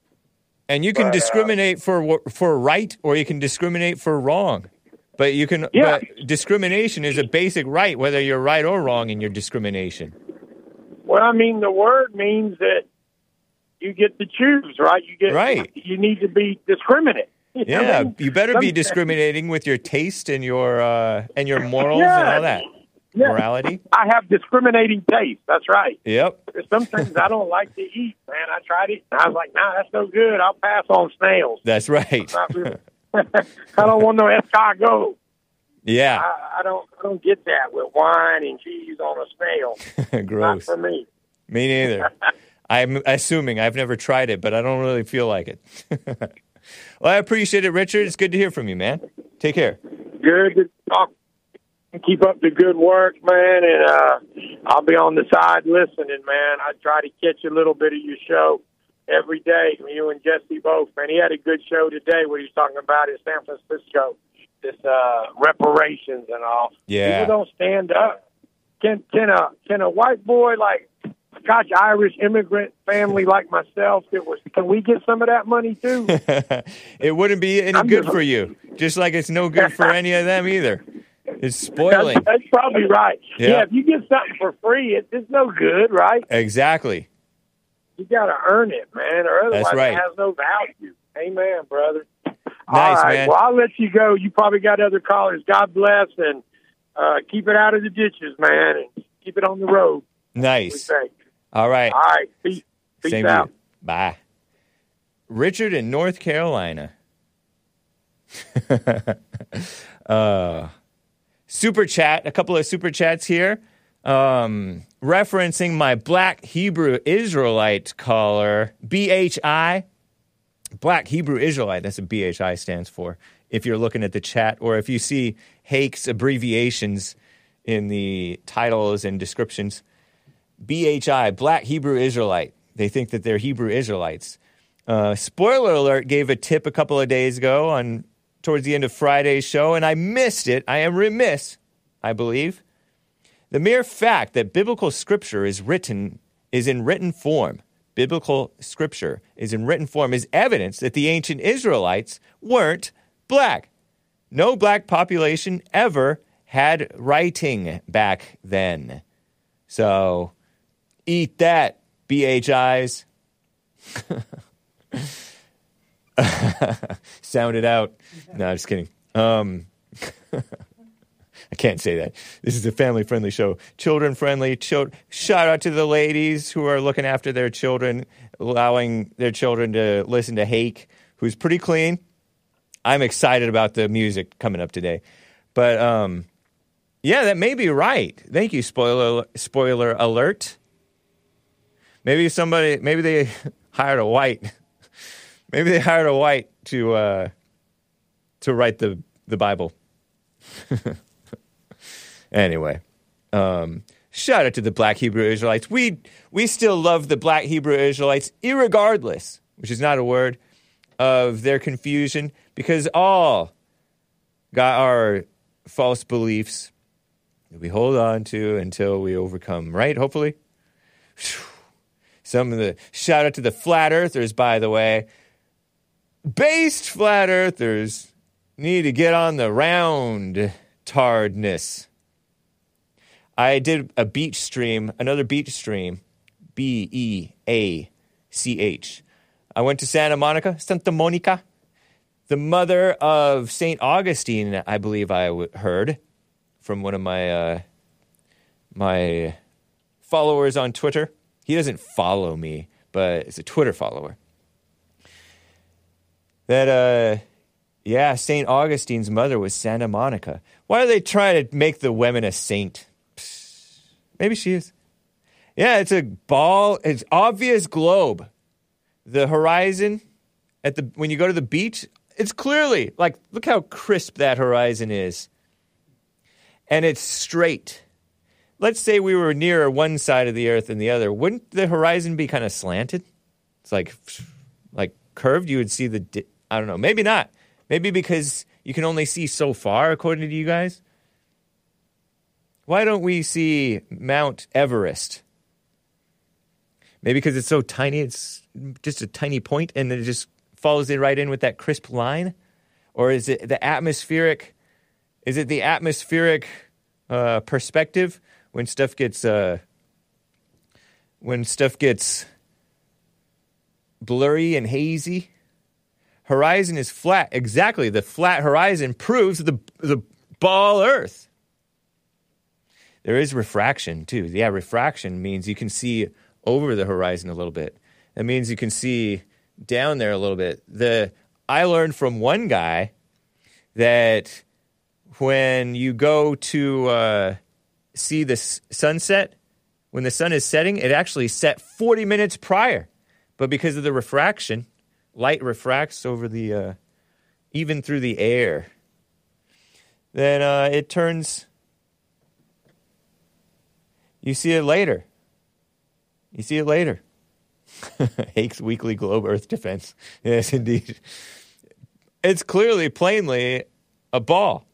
S1: And you can
S5: But, uh,
S1: discriminate for for right or you can discriminate for wrong. But you can
S5: Yeah.
S1: but discrimination is a basic right whether you're right or wrong in your discrimination.
S5: Well, I mean, the word means that you get to choose, right? You get
S1: Right.
S5: You need to be discriminate. You know what I
S1: Yeah, you better be discriminating with your taste and your uh and your morals and all that.
S5: Yeah.
S1: Morality.
S5: I have discriminating taste. That's right.
S1: Yep.
S5: There's some things I don't like to eat, man. I tried it. And I was like, nah, that's no good. I'll pass on snails.
S1: That's right.
S5: I don't want no escargot.
S1: yeah.
S5: I, I don't. I don't get that with wine and cheese on a snail.
S1: Gross.
S5: Not for me.
S1: Me neither. I'm assuming I've never tried it, but I don't really feel like it. well, I appreciate it, Richard. It's good to hear from you, man. Take care.
S5: Good to talk. Keep up the good work, man, and uh, I'll be on the side listening, man. I try to catch a little bit of your show every day. You and Jesse both, man. He had a good show today. What he was talking about in San Francisco. this uh, reparations and all.
S1: Yeah.
S5: People don't stand up. Can can a can a white boy like Scotch Irish immigrant family like myself that was can we get some of that money too?
S1: it wouldn't be any
S5: I'm
S1: good
S5: just-
S1: for you. Just like it's no good for any of them either. It's
S5: that's,
S1: spoiling.
S5: that's probably right.
S1: Yeah.
S5: Yeah. if you get something for free, it, it's no good, right?
S1: Exactly.
S5: You got to earn it, man, or otherwise
S1: right.
S5: it has no value. Amen, brother.
S1: Nice,
S5: All right,
S1: man.
S5: well, I'll let you go. You probably got other callers. God bless, and uh, keep it out of the ditches, man, and keep it on the road.
S1: Nice. All right.
S5: All right, peace, peace
S1: Same
S5: out.
S1: Bye. Richard in North Carolina. uh, super chat, a couple of super chats here. Um, referencing my black Hebrew Israelite caller, BHI. Black Hebrew Israelite, that's what BHI stands for. If you're looking at the chat, or if you see Hake's abbreviations in the titles and descriptions, BHI, Black Hebrew Israelite. They think that they're Hebrew Israelites. Uh, spoiler alert gave a tip a couple of days ago on towards the end of Friday's show, and I missed it. I am remiss, I believe. The mere fact that biblical scripture is written is in written form. Biblical scripture is in written form is evidence that the ancient Israelites weren't black. No black population ever had writing back then. So eat that, BHIs. Sound it out. No, just kidding. Um, I can't say that. This is a family friendly show, children friendly. Chil- Shout out to the ladies who are looking after their children, allowing their children to listen to Hake, who's pretty clean. I'm excited about the music coming up today. But um, yeah, that may be right. Thank you, spoiler spoiler alert. Maybe somebody, maybe they hired a white. Maybe they hired a white to uh, to write the the Bible. anyway, um, shout out to the Black Hebrew Israelites. We we still love the Black Hebrew Israelites, irregardless, which is not a word of their confusion, because all got our false beliefs that we hold on to until we overcome. Right? Hopefully. Some of the shout out to the flat earthers, by the way. Based flat earthers need to get on the round tardness. I did a beach stream, another beach stream, B E A C H. I went to Santa Monica, Santa Monica, the mother of St. Augustine, I believe I w- heard from one of my uh, my followers on Twitter. He doesn't follow me, but it's a Twitter follower. That uh yeah, St. Augustine's mother was Santa Monica. Why do they try to make the women a saint? Maybe she is. Yeah, it's a ball, it's obvious globe. The horizon at the when you go to the beach, it's clearly like look how crisp that horizon is. And it's straight let's say we were nearer one side of the earth than the other, wouldn't the horizon be kind of slanted? It's like like curved. You would see the di- I don't know. Maybe not. Maybe because you can only see so far, according to you guys. Why don't we see Mount Everest? Maybe because it's so tiny. It's just a tiny point, and it just follows it right in with that crisp line, or is it the atmospheric? Is it the atmospheric uh, perspective when stuff gets uh, when stuff gets blurry and hazy? Horizon is flat. Exactly, the flat horizon proves the the ball Earth. There is refraction too. Yeah, refraction means you can see over the horizon a little bit. That means you can see down there a little bit. The I learned from one guy that when you go to uh, see the s- sunset, when the sun is setting, it actually set 40 minutes prior. But because of the refraction, light refracts over the, uh, even through the air. Then uh, it turns, you see it later. You see it later. Hake's Weekly Globe Earth Defense. Yes, indeed. It's clearly, plainly a ball.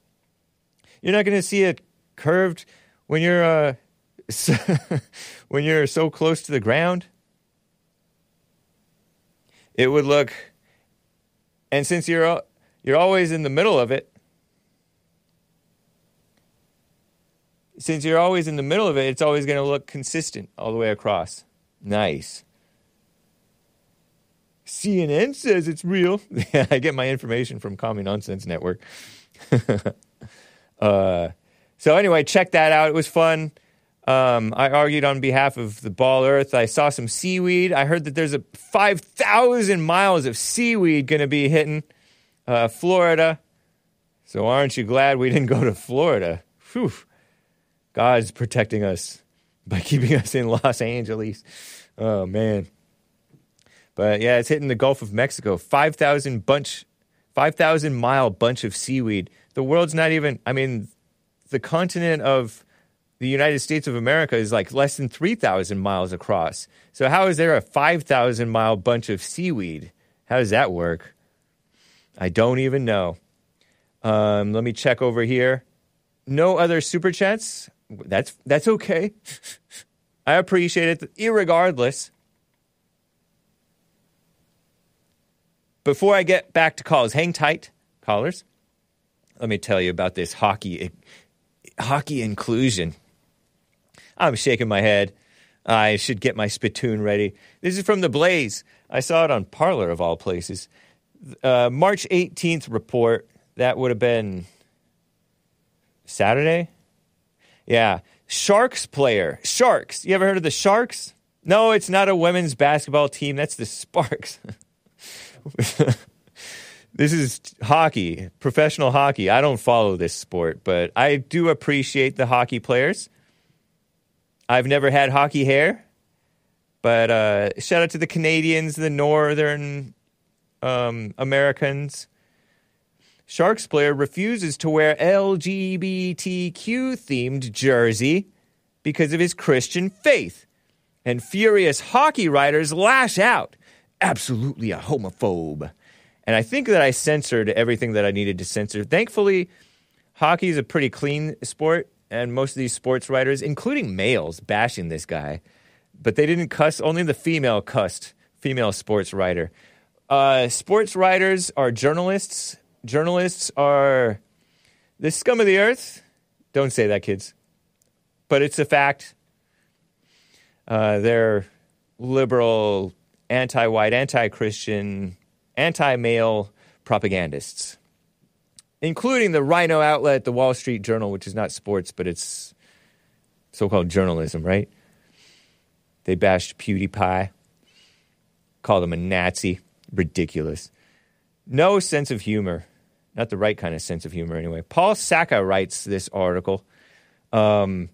S1: You're not going to see it curved when you're uh, so, when you're so close to the ground. It would look, and since you're you're always in the middle of it, since you're always in the middle of it, it's always going to look consistent all the way across. Nice. CNN says it's real. I get my information from Common Nonsense Network. uh, so anyway, check that out. It was fun. Um, I argued on behalf of the Ball Earth. I saw some seaweed. I heard that there's a 5,000 miles of seaweed going to be hitting uh, Florida. So aren't you glad we didn't go to Florida? Whew. God's protecting us by keeping us in Los Angeles. Oh man. But yeah, it's hitting the Gulf of Mexico. 5,000 bunch 5,000 mile bunch of seaweed. The world's not even I mean the continent of the United States of America is like less than 3,000 miles across. So how is there a 5,000 mile bunch of seaweed? How does that work? I don't even know. Um, let me check over here. No other super chats. That's that's okay. I appreciate it, irregardless. Before I get back to calls, hang tight, callers. Let me tell you about this hockey hockey inclusion. I'm shaking my head. I should get my spittoon ready. This is from the Blaze. I saw it on Parler of all places. Uh, March 18th report. That would have been Saturday. Yeah, Sharks player. Sharks. You ever heard of the Sharks? No, it's not a women's basketball team. That's the Sparks. this is hockey, professional hockey. I don't follow this sport, but I do appreciate the hockey players. I've never had hockey hair, but uh, shout out to the Canadians, the Northern um, Americans. Sharks player refuses to wear LGBTQ themed jersey because of his Christian faith. And furious hockey writers lash out. Absolutely a homophobe. And I think that I censored everything that I needed to censor. Thankfully, hockey is a pretty clean sport, and most of these sports writers, including males, bashing this guy, but they didn't cuss. Only the female cussed, female sports writer. Uh, sports writers are journalists. Journalists are the scum of the earth. Don't say that, kids. But it's a fact. Uh, they're liberal, anti white, anti Christian, anti male propagandists, including the rhino outlet, the Wall Street Journal, which is not sports, but it's so called journalism, right? They bashed PewDiePie, called him a Nazi. Ridiculous. No sense of humor. Not the right kind of sense of humor, anyway. Paul Sacca writes this article. Um,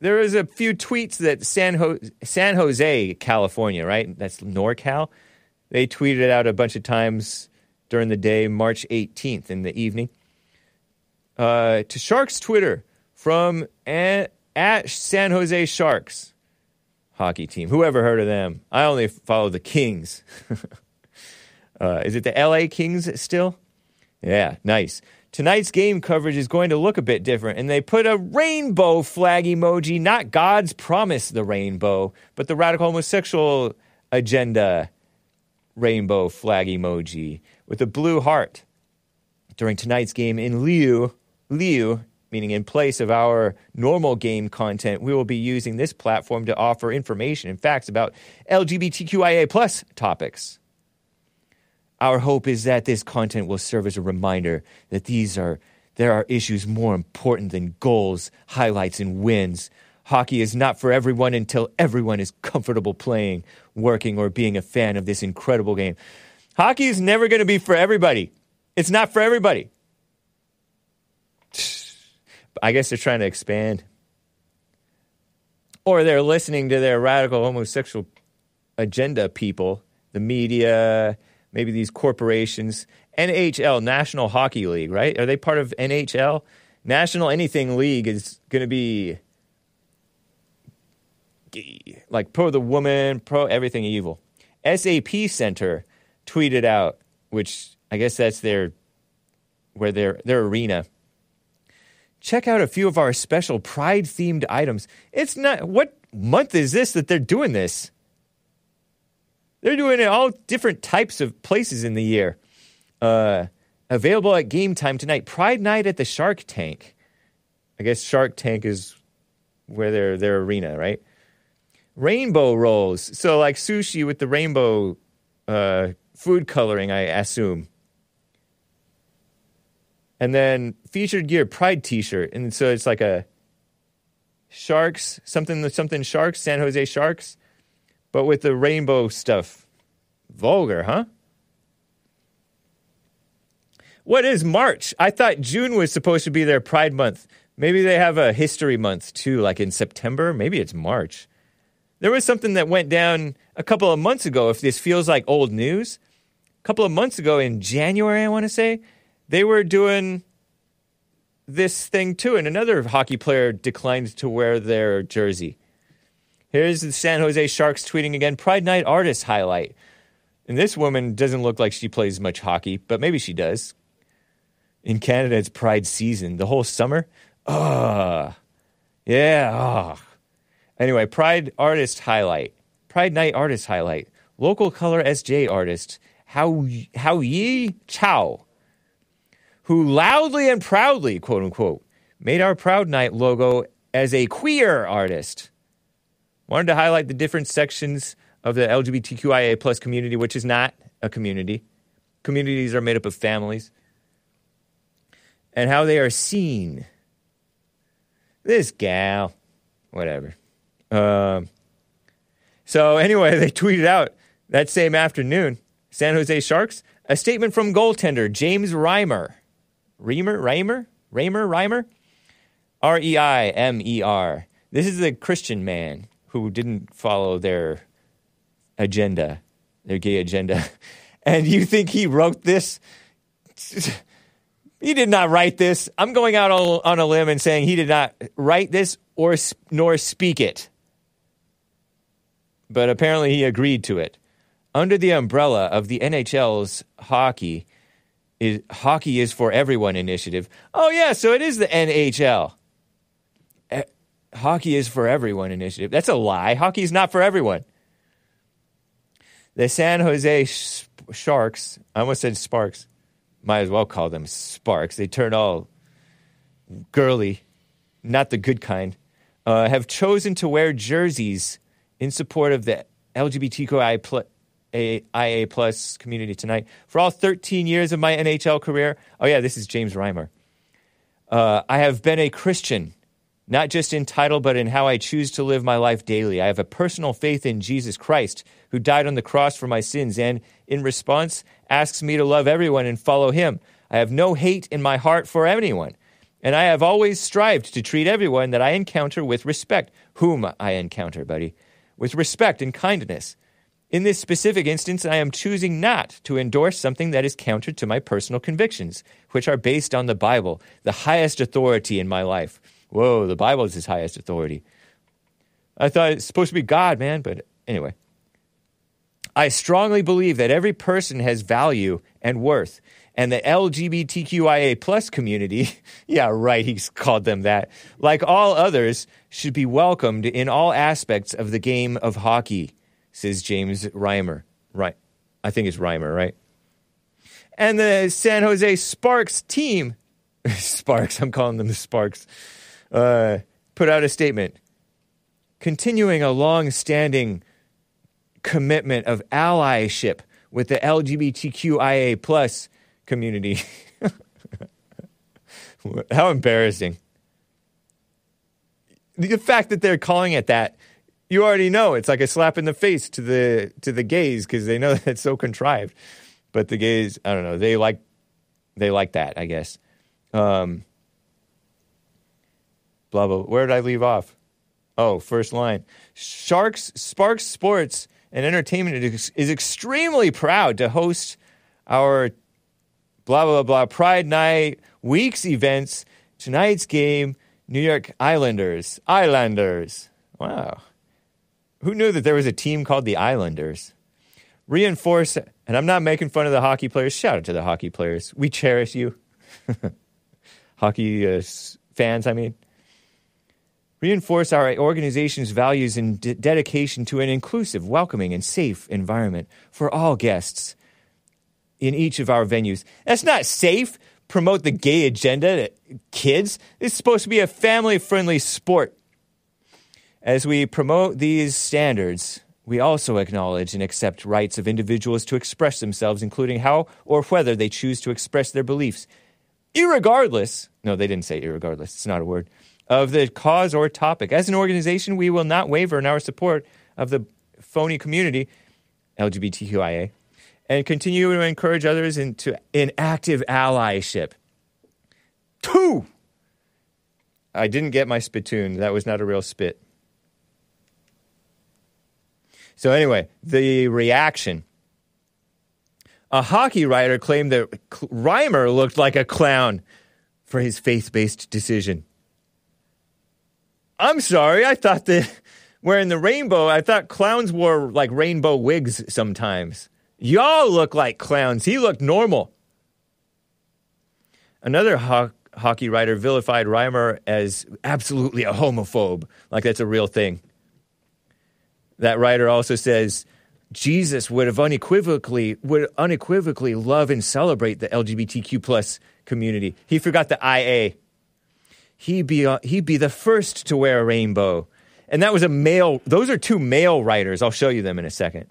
S1: there is a few tweets that San, Ho- San Jose, California, right? That's NorCal. They tweeted it out a bunch of times during the day, March 18th in the evening. Uh, to Sharks Twitter from at San Jose Sharks hockey team. Whoever heard of them? I only follow the Kings. uh, is it the LA Kings still? Yeah, nice. Tonight's game coverage is going to look a bit different, and they put a rainbow flag emoji, not God's promise, the rainbow, but the radical homosexual agenda rainbow flag emoji with a blue heart. During tonight's game in Liu, Liu, meaning in place of our normal game content, we will be using this platform to offer information and facts about LGBTQIA plus topics. Our hope is that this content will serve as a reminder that these are there are issues more important than goals, highlights, and wins. Hockey is not for everyone until everyone is comfortable playing, working, or being a fan of this incredible game. Hockey is never going to be for everybody. It's not for everybody. I guess they're trying to expand. Or they're listening to their radical homosexual agenda people, the media, maybe these corporations. NHL, National Hockey League, right? Are they part of NHL? National Anything League is going to be like pro the woman, pro everything evil. SAP Center tweeted out, which I guess that's their where their their arena. Check out a few of our special pride themed items. It's not what month is this that they're doing this? They're doing it all different types of places in the year. Uh, available at game time tonight. Pride night at the Shark Tank. I guess Shark Tank is where their their arena, right? Rainbow rolls. So like sushi with the rainbow uh, food coloring, I assume. And then featured gear Pride T-shirt, and so it's like a Sharks something something Sharks San Jose Sharks, but with the rainbow stuff. Vulgar, huh? What is March? I thought June was supposed to be their Pride month. Maybe they have a history month too, like in September. Maybe it's March. There was something that went down a couple of months ago, if this feels like old news. A couple of months ago in January, I want to say, they were doing this thing too, and another hockey player declined to wear their jersey. Here's the San Jose Sharks tweeting again Pride Night artist highlight. And this woman doesn't look like she plays much hockey, but maybe she does. In Canada, it's Pride season. The whole summer? Ah, yeah. ah. Anyway, Pride artist highlight. Pride Night artist highlight. Local color SJ artist How How Yi Chow, who loudly and proudly, quote unquote, made our Proud Night logo as a queer artist. Wanted to highlight the different sections of the LGBTQIA plus community, which is not a community. Communities are made up of families. And how they are seen. This gal, whatever. Um, so anyway, they tweeted out that same afternoon, San Jose Sharks, a statement from goaltender James Reimer. Reimer? Reimer? Reimer? Reimer? R E I M E R. This is a Christian man who didn't follow their agenda, their gay agenda. And you think he wrote this? He did not write this. I'm going out on, on a limb and saying he did not write this or nor speak it. But apparently he agreed to it. Under the umbrella of the NHL's hockey is hockey is for everyone initiative. Oh yeah, so it is the NHL. Hockey is for everyone initiative. That's a lie. Hockey is not for everyone. The San Jose Sh- Sharks, I almost said Sparks. Might as well call them Sparks. They turn all girly, not the good kind, uh, have chosen to wear jerseys in support of the LGBTQI pl- IA plus community tonight. For all 13 years of my NHL career, oh yeah, this is James Reimer. Uh, I have been a Christian, not just in title, but in how I choose to live my life daily. I have a personal faith in Jesus Christ, who died on the cross for my sins, and in response, asks me to love everyone and follow him. I have no hate in my heart for anyone, and I have always strived to treat everyone that I encounter with respect, whom I encounter, buddy, with respect and kindness. In this specific instance, I am choosing not to endorse something that is counter to my personal convictions, which are based on the Bible, the highest authority in my life. Whoa, the Bible is his highest authority. I thought it's supposed to be God, man, but anyway. I strongly believe that every person has value and worth, and the LGBTQIA plus community, yeah, right, he's called them that, like all others, should be welcomed in all aspects of the game of hockey, says James Reimer. Right. I think it's Reimer, right? And the San Jose Sparks team, Sparks, I'm calling them the Sparks, uh, put out a statement continuing a long standing commitment of allyship with the LGBTQIA plus community. How embarrassing. The fact that they're calling it that, you already know it's like a slap in the face to the to the gays because they know that it's so contrived. But the gays, I don't know, they like they like that, I guess. Um, blah blah. Where did I leave off? Oh, first line. Sharks Sparks Sports and Entertainment is, extremely proud to host our blah blah blah Pride Night week's events. Tonight's game, New York Islanders. Islanders. Wow. Who knew that there was a team called the Islanders? Reinforce, and I'm not making fun of the hockey players. Shout out to the hockey players. We cherish you. hockey uh, fans, I mean. Reinforce our organization's values and de- dedication to an inclusive, welcoming, and safe environment for all guests in each of our venues. That's not safe. Promote the gay agenda to kids. This is supposed to be a family friendly sport. As we promote these standards, we also acknowledge and accept rights of individuals to express themselves, including how or whether they choose to express their beliefs, irregardless. No, they didn't say irregardless, it's not a word. Of the cause or topic. As an organization, we will not waver in our support of the phony community, LGBTQIA, and continue to encourage others into in active allyship. Two. I didn't get my spittoon. That was not a real spit. So anyway, the reaction. A hockey writer claimed that Reimer looked like a clown for his faith-based decision. I'm sorry, I thought that wearing the rainbow, I thought clowns wore like rainbow wigs sometimes. Y'all look like clowns. He looked normal. Another ho- hockey writer vilified Reimer as absolutely a homophobe, like that's a real thing. That writer also says Jesus would have unequivocally would unequivocally love and celebrate the LGBTQ plus community. He forgot the IA. He'd be uh, he'd be the first to wear a rainbow, and that was a male. Those are two male writers. I'll show you them in a second.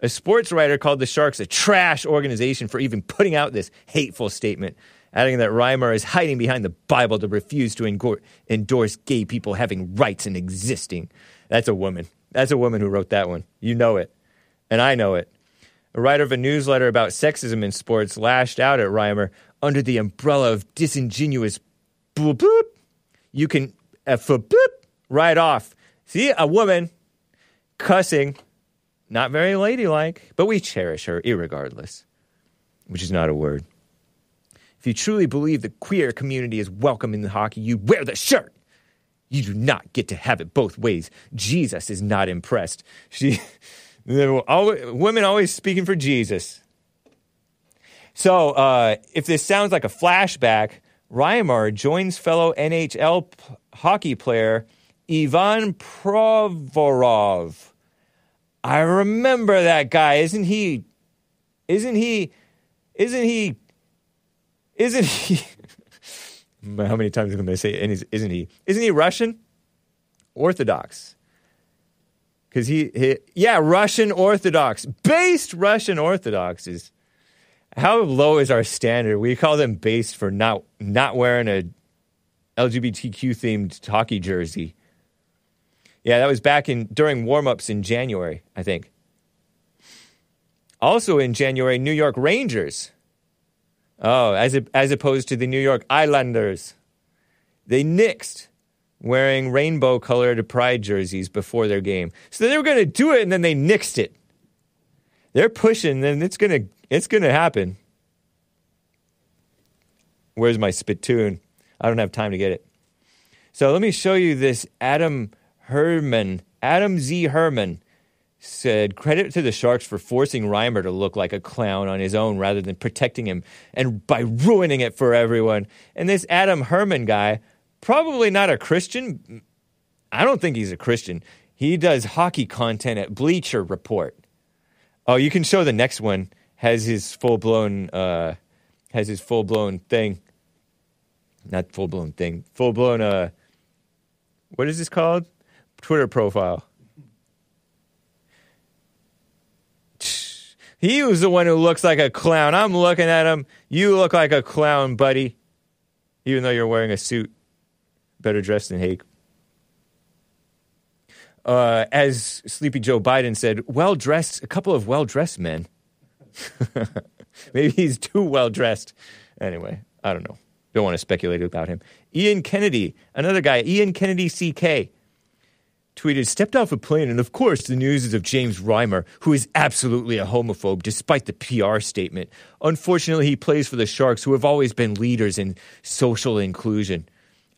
S1: A sports writer called the Sharks a trash organization for even putting out this hateful statement, adding that Reimer is hiding behind the Bible to refuse to engor- endorse gay people having rights and existing. That's a woman. That's a woman who wrote that one. You know it. And I know it. A writer of a newsletter about sexism in sports lashed out at Reimer under the umbrella of disingenuous boop boop. You can F boop right off. See, a woman cussing, not very ladylike, but we cherish her irregardless, which is not a word. If you truly believe the queer community is welcome in the hockey, you wear the shirt. You do not get to have it both ways. Jesus is not impressed. She, always, women always speaking for Jesus. So, uh, if this sounds like a flashback, Reimer joins fellow NHL p- hockey player Ivan Provorov. I remember that guy. Isn't he? Isn't he? Isn't he? Isn't he? How many times am they say? Isn't he? Isn't he Russian? Orthodox. Because he, he, yeah, Russian Orthodox, based Russian Orthodox is how low is our standard? We call them based for not not wearing a LGBTQ themed hockey jersey. Yeah, that was back in during warm-ups in January, I think. Also in January, New York Rangers. Oh, as a, as opposed to the New York Islanders, they nixed wearing rainbow-colored pride jerseys before their game. So they were going to do it, and then they nixed it. They're pushing, and it's gonna it's gonna happen. Where's my spittoon? I don't have time to get it. So let me show you this Adam Herman. Adam Z. Herman said credit to the Sharks for forcing Reimer to look like a clown on his own rather than protecting him and by ruining it for everyone. And this Adam Herman guy, probably not a Christian. I don't think he's a Christian. He does hockey content at Bleacher Report. Oh, you can show the next one has his full blown uh has his full blown thing. Not full blown thing. Full blown uh what is this called? Twitter profile. He was the one who looks like a clown. I'm looking at him. You look like a clown, buddy. Even though you're wearing a suit. Better dressed than Hake. Uh, as Sleepy Joe Biden said, well dressed, a couple of well dressed men. Maybe he's too well dressed. Anyway, I don't know. Don't want to speculate about him. Ian Kennedy, another guy, Ian Kennedy CK, tweeted, stepped off a plane, and of course, the news is of James Reimer, who is absolutely a homophobe despite the PR statement. Unfortunately, he plays for the Sharks, who have always been leaders in social inclusion.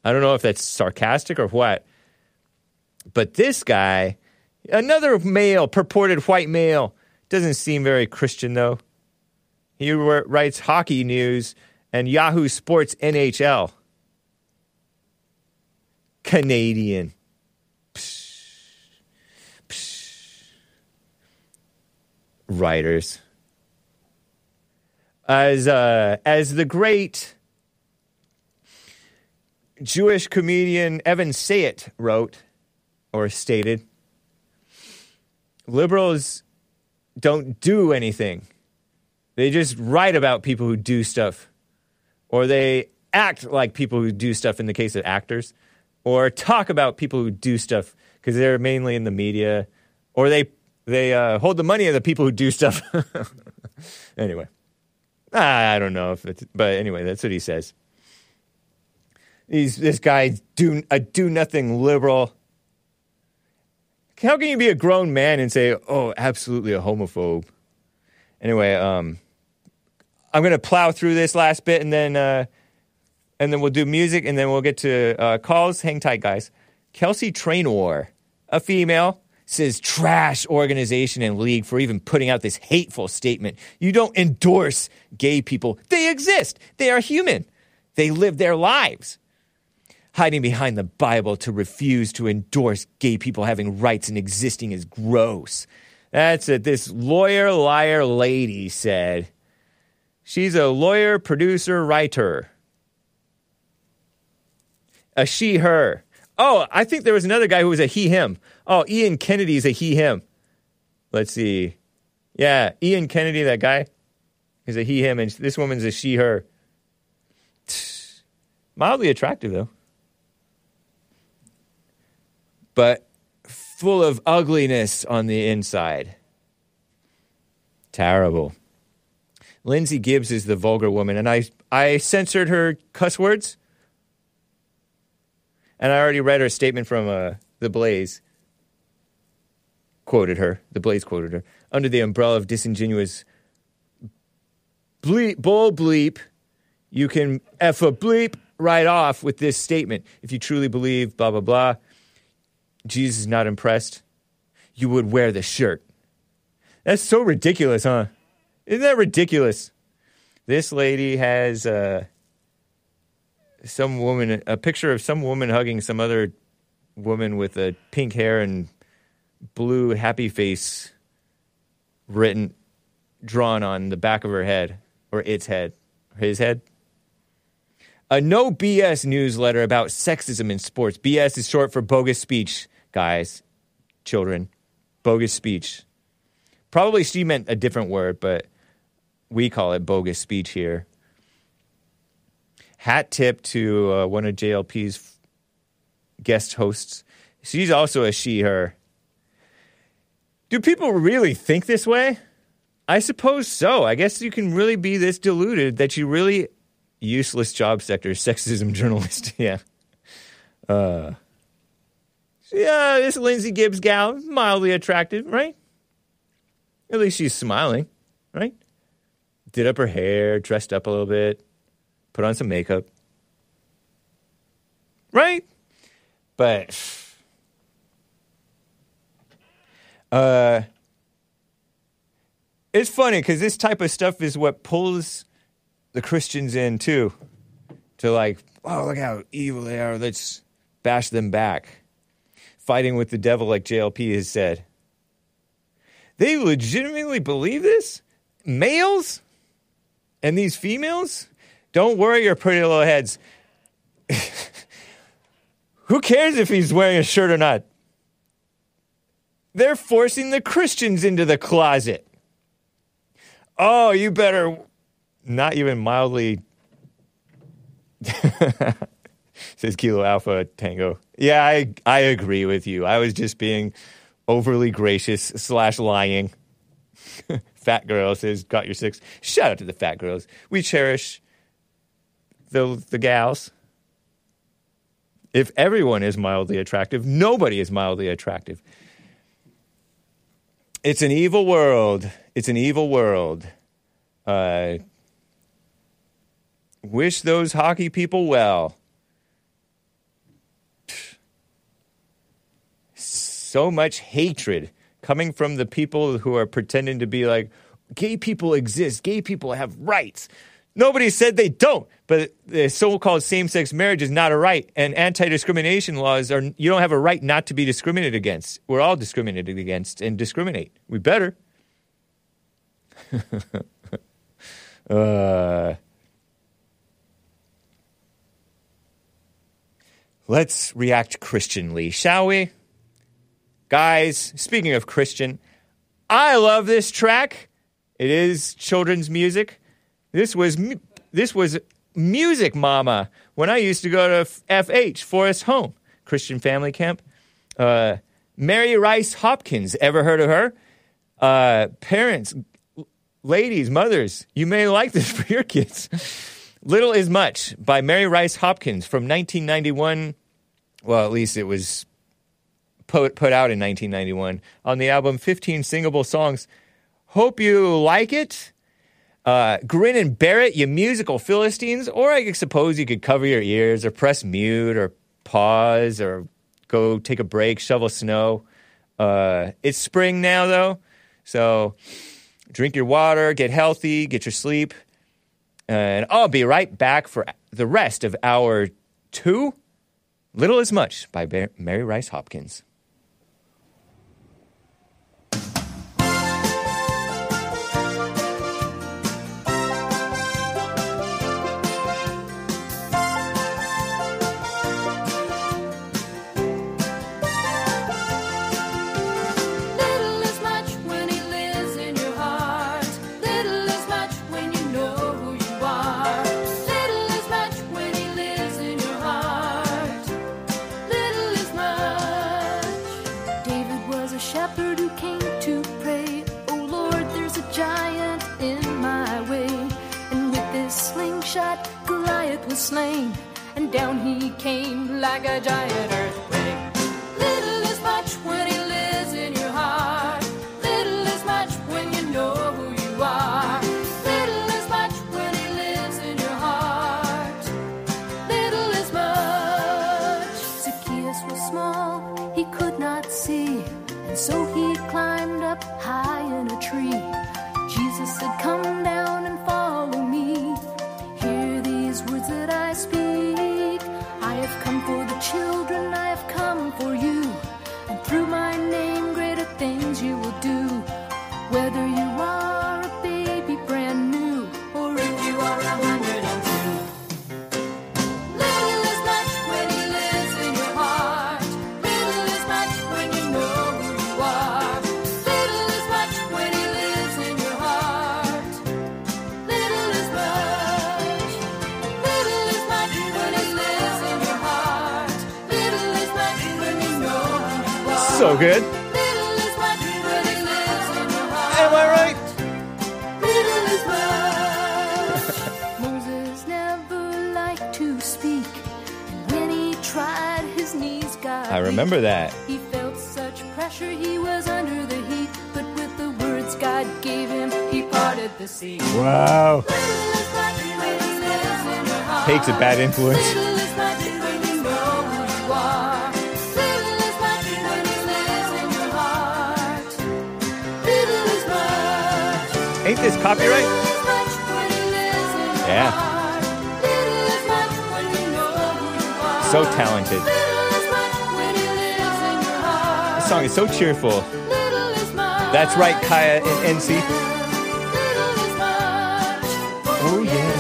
S1: I don't know if that's sarcastic or what, but this guy, another male, purported white male, doesn't seem very Christian though. He writes hockey news and Yahoo Sports NHL. Canadian. Psh. Psh. Writers. As uh, as the great Jewish comedian Evan Sayet wrote or stated, liberals don't do anything. They just write about people who do stuff, or they act like people who do stuff in the case of actors, or talk about people who do stuff because they're mainly in the media, or they they uh, hold the money of the people who do stuff. anyway, I don't know if it's, but anyway, that's what he says. He's this guy do a do nothing liberal. How can you be a grown man and say, "Oh, absolutely a homophobe"? Anyway, um, I'm gonna plow through this last bit and then uh, and then we'll do music and then we'll get to uh, calls. Hang tight, guys. Kelsey Trainor, a female, says trash organization and league for even putting out this hateful statement. You don't endorse gay people. They exist. They are human. They live their lives. Hiding behind the Bible to refuse to endorse gay people having rights and existing is gross. That's it. This lawyer, liar lady said. She's a lawyer, producer, writer. A she, her. Oh, I think there was another guy who was a he, him. Oh, Ian Kennedy's a he, him. Let's see. Yeah, Ian Kennedy, that guy, is a he, him, and this woman's a she, her. Mildly attractive, though. But full of ugliness on the inside. Terrible. Lindsay Gibbs is the vulgar woman, and I, I censored her cuss words. And I already read her statement from uh, The Blaze. Quoted her. The Blaze quoted her. Under the umbrella of disingenuous bleep, bull bleep, you can F a bleep right off with this statement. If you truly believe, blah, blah, blah, Jesus is not impressed, you would wear the shirt. That's so ridiculous, huh? Isn't that ridiculous? This lady has uh, some woman, a picture of some woman hugging some other woman with a pink hair and blue happy face written, drawn on the back of her head, or its head, his head. A no BS newsletter about sexism in sports. BS is short for bogus speech, guys, children. Bogus speech. Probably she meant a different word, but we call it bogus speech here. Hat tip to uh, one of JLP's guest hosts. She's also a she, her. Do people really think this way? I suppose so. I guess you can really be this deluded that you really useless job sector sexism journalist. yeah. Uh, yeah, this Lindsay Gibbs gal, mildly attractive, right? At least she's smiling, right? Did up her hair, dressed up a little bit, put on some makeup. Right? But uh it's funny because this type of stuff is what pulls the Christians in too. To like, oh, look how evil they are. Let's bash them back. Fighting with the devil, like JLP has said. They legitimately believe this? Males? And these females? Don't worry your pretty little heads. Who cares if he's wearing a shirt or not? They're forcing the Christians into the closet. Oh, you better not even mildly says Kilo Alpha Tango. Yeah, I I agree with you. I was just being overly gracious slash lying. fat girl says, "Got your six. Shout out to the fat girls. We cherish the the gals. If everyone is mildly attractive, nobody is mildly attractive. It's an evil world. It's an evil world. Uh, wish those hockey people well. So much hatred coming from the people who are pretending to be like, gay people exist, gay people have rights. Nobody said they don't, but the so-called same-sex marriage is not a right, and anti-discrimination laws are. You don't have a right not to be discriminated against. We're all discriminated against and discriminate. We better. uh, let's react Christianly, shall we? Guys, speaking of Christian, I love this track. It is children's music. This was mu- this was music mama when I used to go to FH Forest Home Christian Family Camp. Uh, Mary Rice Hopkins, ever heard of her? Uh, parents, ladies, mothers, you may like this for your kids. Little is Much by Mary Rice Hopkins from 1991. Well, at least it was put, put out in 1991 on the album 15 Singable Songs. Hope you like it. Uh, grin and bear it, you musical Philistines. Or I suppose you could cover your ears or press mute or pause or go take a break, shovel snow. Uh, it's spring now, though. So drink your water, get healthy, get your sleep. And I'll be right back for the rest of hour two. Little Is Much by Mary Rice Hopkins.
S6: Like a giant earthquake. Little is much when he lives in your heart. Little is much when you know who you are. Little is much when he lives in your heart. Little is much. Zacchaeus was small, he could not see, and so he climbed up high in a tree. Jesus said, Come down things you will do. Whether you are a baby brand new, or if you are a hundred and two. Little is much when he lives in your heart. Little is much when you know who you are. Little is much when he lives in your heart. Little is much. Little is much when he lives in your heart. Little is much when you know who you are.
S1: So good. Remember that.
S6: He felt such pressure, he was under the heat. But with the words God gave him, he parted the sea.
S1: Wow.
S6: Little is much when he lives in your heart.
S1: Hate's a bad influence.
S6: Little is much when you know who you are. Little is much when he lives in your heart. Little is much.
S1: Ain't this copyright?
S6: Little is much
S1: song is so cheerful.
S6: Is.
S1: That's right, Kaya and NC.
S6: Is.
S1: Oh, yeah.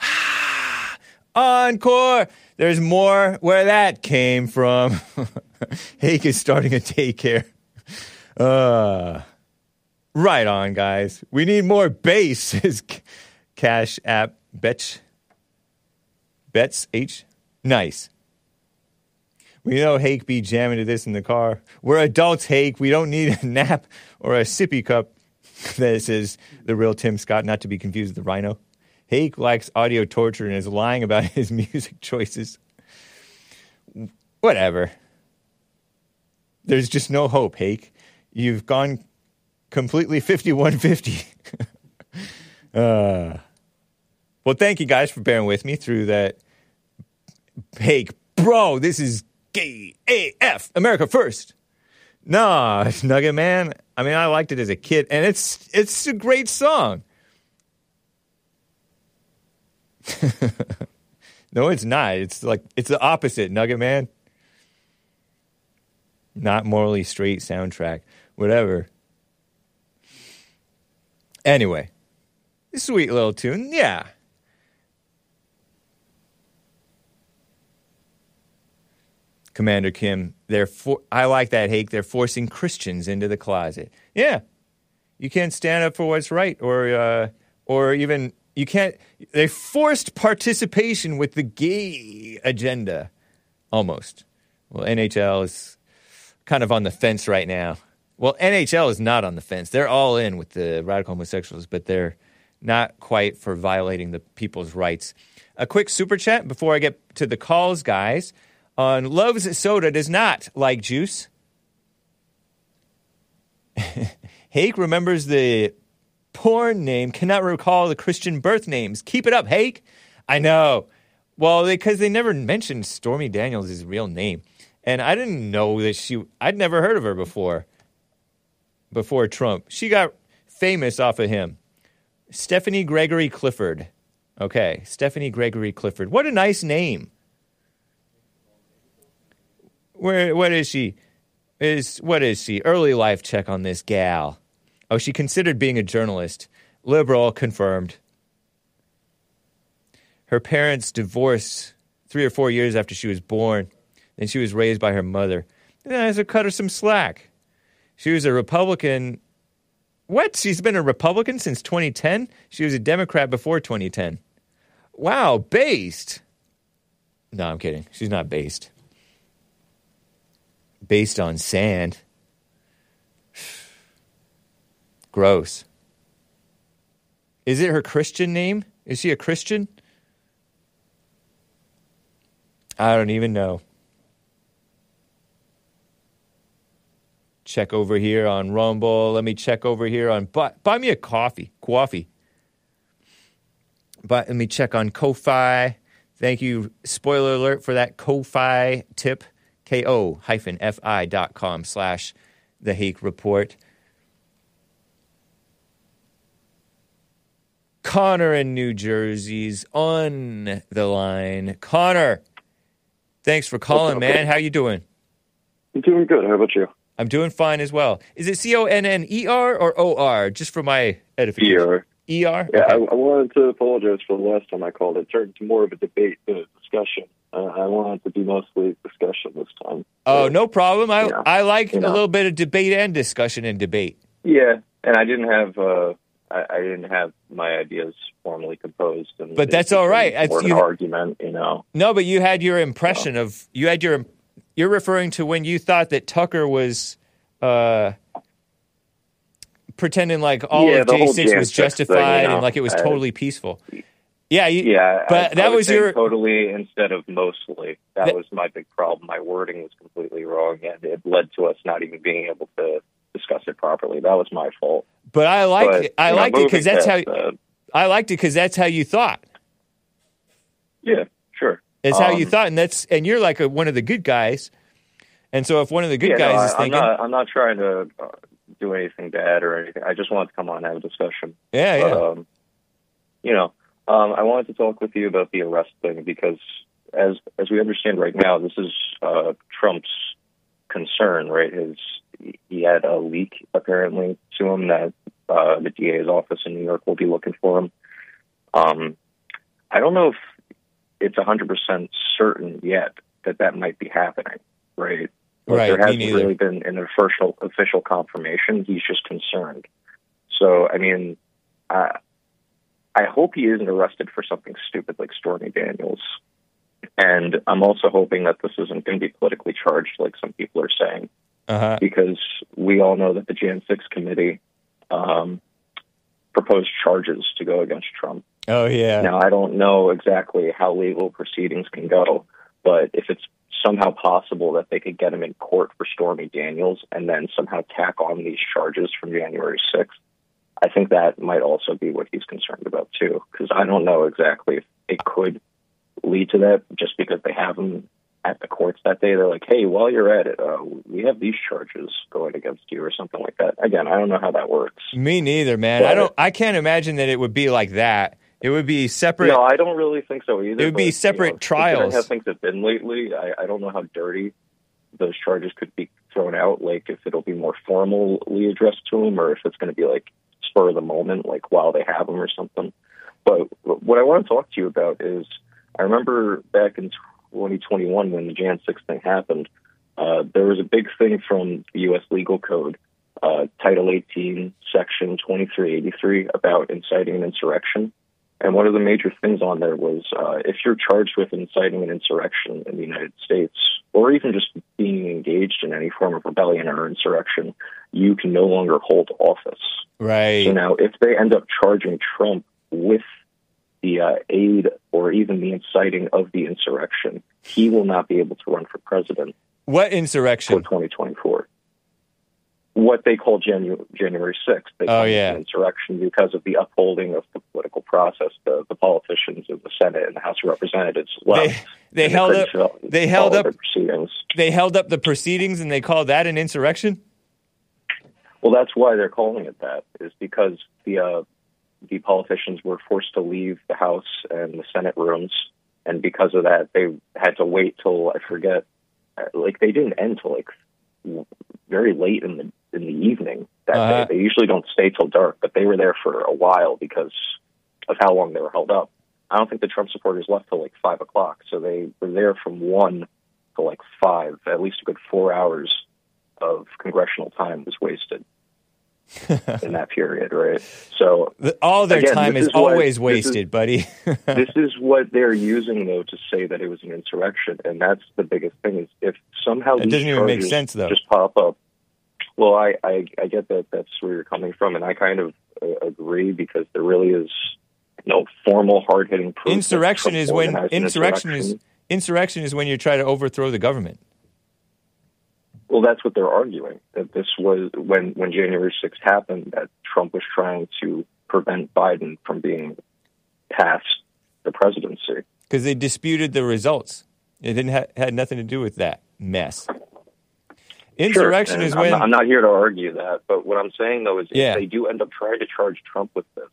S6: Is.
S1: Encore. There's more where that came from. Hake is starting a daycare. Uh, right on, guys. We need more bass, C- Cash App Betch. Bets H. Nice. We know Hake be jamming to this in the car. We're adults, Hake. We don't need a nap or a sippy cup. This is the real Tim Scott, not to be confused with the RINO. Hake likes audio torture and is lying about his music choices. Whatever. There's just no hope, Hake. You've gone completely 5150. uh, well, thank you guys for bearing with me through that. Hake, bro, this is gay AF, America first. Nah, Nugget Man, I mean, I liked it as a kid, and it's it's a great song. no, it's not. It's like it's the opposite, Nugget Man. Not morally straight soundtrack, whatever. Anyway, sweet little tune, yeah. Commander Kim, they're for, I like that hake. They're forcing Christians into the closet. Yeah, you can't stand up for what's right, or uh, or even you can't. They forced participation with the gay agenda, almost. Well, NHL is kind of on the fence right now. Well, NHL is not on the fence. They're all in with the radical homosexuals, but they're not quite for violating the people's rights. A quick super chat before I get to the calls, guys. Uh, On Love's Soda does not like juice. Hake remembers the porn name, cannot recall the Christian birth names. Keep it up, Hake. I know. Well, because they never mentioned Stormy Daniels' real name. And I didn't know that she, I'd never heard of her before, before Trump. She got famous off of him. Stephanie Gregory Clifford. Okay, Stephanie Gregory Clifford. What a nice name. Where what is she? Is what is she? Early life check on this gal. Oh, she considered being a journalist. Liberal confirmed. Her parents divorced three or four years after she was born. Then she was raised by her mother. Yeah, so cut her some slack. She was a Republican. What? She's been a Republican since 2010? She was a Democrat before 2010. Wow, based. No, I'm kidding. She's not based based on sand. Gross. Is it her Christian name? Is she a Christian? I don't even know. Check over here on Rumble. Let me check over here on buy, buy me a coffee, coffee. But let me check on Ko-fi. Thank you. Spoiler alert for that Ko-fi tip ko-fi dot com slash the Hake Report. Conner in New Jersey's on the line. Conner, thanks for calling,
S7: Okay.
S1: man. How you doing?
S7: I'm doing good. How about you?
S1: I'm doing fine as well. Is it C O N N E R or O R? Just for my edification.
S7: ER.
S1: E R.
S7: Yeah, I,
S1: Okay.
S7: I wanted to apologize for the last time I called. It turned into more of a debate than discussion. Uh, I wanted to be mostly discussion this time.
S1: Oh,
S7: Uh,
S1: no problem. I. I like
S7: You
S1: a little bit of debate and discussion and debate.
S7: Yeah, and I didn't have uh, I, I didn't have my ideas formally composed. And
S1: But that's all right.
S7: An
S1: you-
S7: argument, you know.
S1: No, but you had your impression of you had your you're referring to when you thought that Tucker was uh pretending like all
S7: Yeah,
S1: of
S7: the
S1: J six was
S7: 6 thing, you
S1: justified and like it was
S7: I-
S1: totally peaceful. Yeah, you,
S7: Yeah,
S1: but
S7: I,
S1: that
S7: I
S1: was your
S7: totally instead of mostly. That
S1: That-
S7: was my big problem. My wording was completely wrong, and it led to us not even being able to discuss it properly. That was my fault.
S1: but I liked
S7: But,
S1: it. I
S7: you know,
S1: liked it because that's how I liked it because that's how you thought.
S7: yeah, sure.
S1: It's how you
S7: Um,
S1: thought, and that's and you're like a, one of the good guys. And so if one of the good
S7: yeah,
S1: guys
S7: no,
S1: is thinking,
S7: I'm not. I'm not trying to uh, do anything bad or anything. I just want to come on and have a discussion.
S1: yeah, yeah,
S7: But, um, you know, um, I wanted to talk with you about the arrest thing because, as as we understand right now, this is uh, Trump's concern, right? His he had a leak apparently to him that uh, the DA's office in New York will be looking for him. Um, I don't know if it's 100% certain yet that that might be happening, right?
S1: Right,
S7: There hasn't really been an official official confirmation. He's just concerned. So, I mean, I I hope he isn't arrested for something stupid like Stormy Daniels. And I'm also hoping that this isn't going to be politically charged, like some people are saying,
S1: uh huh,
S7: because we all know that the Jan 6 committee um, proposed charges to go against Trump.
S1: oh yeah,
S7: Now, I don't know exactly how legal proceedings can go, but if it's somehow possible that they could get him in court for Stormy Daniels and then somehow tack on these charges from January 6th, I think that might also be what he's concerned about too, because I don't know exactly if it could lead to that just because they have him at the courts that day they're like, "Hey, while you're at it, uh, we have these charges going against you," or something like that. Again, I don't know how that works.
S1: Me neither, man. I don't. I can't imagine that it would be like that. It would be separate.
S7: No, I don't really think so either.
S1: It would be
S7: but, you
S1: separate
S7: know,
S1: trials.
S7: How things have been lately, I, I don't know how dirty those charges could be thrown out. Like if it'll be more formally addressed to him, or if it's going to be like spur of the moment, like while they have them or something. But what I want to talk to you about is, I remember back in 2021 when the Jan 6 thing happened, uh, there was a big thing from the U.S. legal code, uh, Title 18, Section 2383, about inciting an insurrection. And one of the major things on there was uh, if you're charged with inciting an insurrection in the United States, or even just being engaged in any form of rebellion or insurrection, you can no longer hold office.
S1: right.
S7: So now, if they end up charging Trump with the uh, aid or even the inciting of the insurrection, he will not be able to run for president
S1: what insurrection?
S7: for 2024. What they call Janu- January 6th. They
S1: Oh, yeah.
S7: insurrection because of the upholding of the political process. The, the politicians of the Senate and the House of Representatives left.
S1: They
S7: and
S1: held
S7: couldn't
S1: up. They held up.
S7: proceedings.
S1: They held up the proceedings, and they called that an insurrection.
S7: Well, that's why they're calling it that. Is because the uh, the politicians were forced to leave the House and the Senate rooms, and because of that, they had to wait till I forget. uh, Like they didn't end till like very late in the in the evening that
S1: Uh-huh.
S7: day. They usually don't stay till dark, but they were there for a while because of how long they were held up. I don't think the Trump supporters left till like five o'clock, so they were there from one to like five. At least a good four hours of congressional time was wasted in that period, right? So
S1: The- All their
S7: Again,
S1: time is,
S7: is what-
S1: always
S7: is-
S1: wasted, buddy.
S7: this is what they're using though to say that it was an insurrection, and that's the biggest thing. Is if somehow
S1: It doesn't even make sense, though.
S7: Just pop up. Well, I, I I get that that's where you're coming from, and I kind of uh, agree because there really is no formal, hard hitting proof.
S1: insurrection is when
S7: an
S1: insurrection is
S7: insurrection.
S1: insurrection is when you try to overthrow the government.
S7: Well, that's what they're arguing. That this was when when January 6th happened. That Trump was trying to prevent Biden from being past the presidency.
S1: because they disputed the results. It didn't ha- had nothing to do with that mess. Insurrection
S7: Sure,
S1: is
S7: I'm not, I'm not here to argue that, but what I'm saying though is
S1: Yeah.
S7: if they do end up trying to charge Trump with this,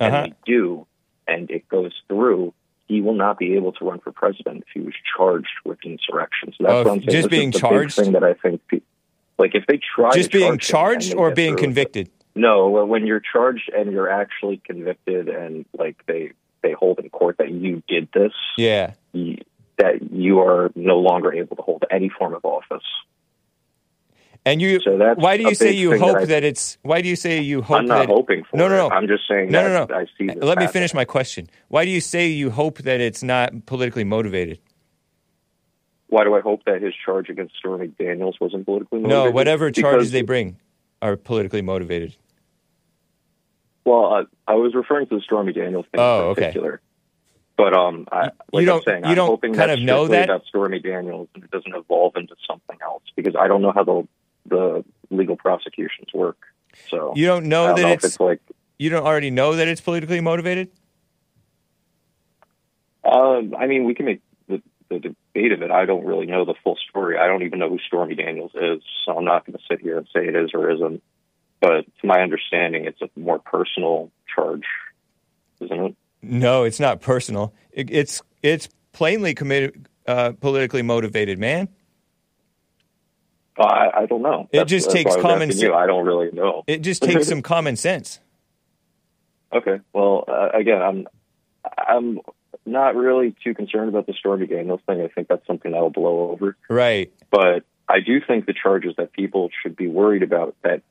S1: Uh-huh.
S7: and they do, and it goes through, he will not be able to run for president if he was charged with insurrection. So that's
S1: Oh,
S7: what I'm saying.
S1: just
S7: This is
S1: being charged?
S7: thing that I think, pe- like if they try
S1: just being
S7: charge
S1: charged or being
S7: through with it-
S1: convicted.
S7: No, well, when you're charged and you're actually convicted, and like they they hold in court that you did this,
S1: Yeah.
S7: you, that you are no longer able to hold any form of office.
S1: And you
S7: So
S1: why do you say you hope
S7: that I-
S1: that it's why do you say you hope
S7: I'm not
S1: that
S7: hoping for
S1: No, no,
S7: it. I'm just saying
S1: No,
S7: that
S1: no, no.
S7: I see
S1: Let me finish my question. Why do you say you hope that it's not politically motivated?
S7: Why do I hope that his charge against Stormy Daniels wasn't politically motivated?
S1: No, whatever charges
S7: Because-
S1: they bring are politically motivated.
S7: Well, uh, I was referring to the Stormy Daniels thing
S1: Oh,
S7: in
S1: okay.
S7: particular. But um, I,
S1: You don't-
S7: I'm saying,
S1: you
S7: I'm
S1: don't
S7: hoping
S1: kind of know that?
S7: about Stormy Daniels and it doesn't evolve into something else because I don't know how the the legal prosecutions work. So
S1: You don't know
S7: don't
S1: that
S7: know
S1: it's
S7: it's like
S1: you don't already know that it's politically motivated?
S7: Um, I mean, we can make the, the debate of it. I don't really know the full story. I don't even know who Stormy Daniels is, so I'm not going to sit here and say it is or isn't. But to my understanding, it's a more personal charge, isn't it?
S1: No, it's not personal. It, it's it's plainly committed, uh, politically motivated, man.
S7: I, I don't know.
S1: It just
S7: that's
S1: takes
S7: why
S1: common
S7: sense. I don't really know.
S1: It just takes some common sense.
S7: Okay. Well, uh, again, I'm I'm not really too concerned about the Stormy Daniels thing. I think that's something that'll blow over.
S1: Right.
S7: But I do think the charges that people should be worried about that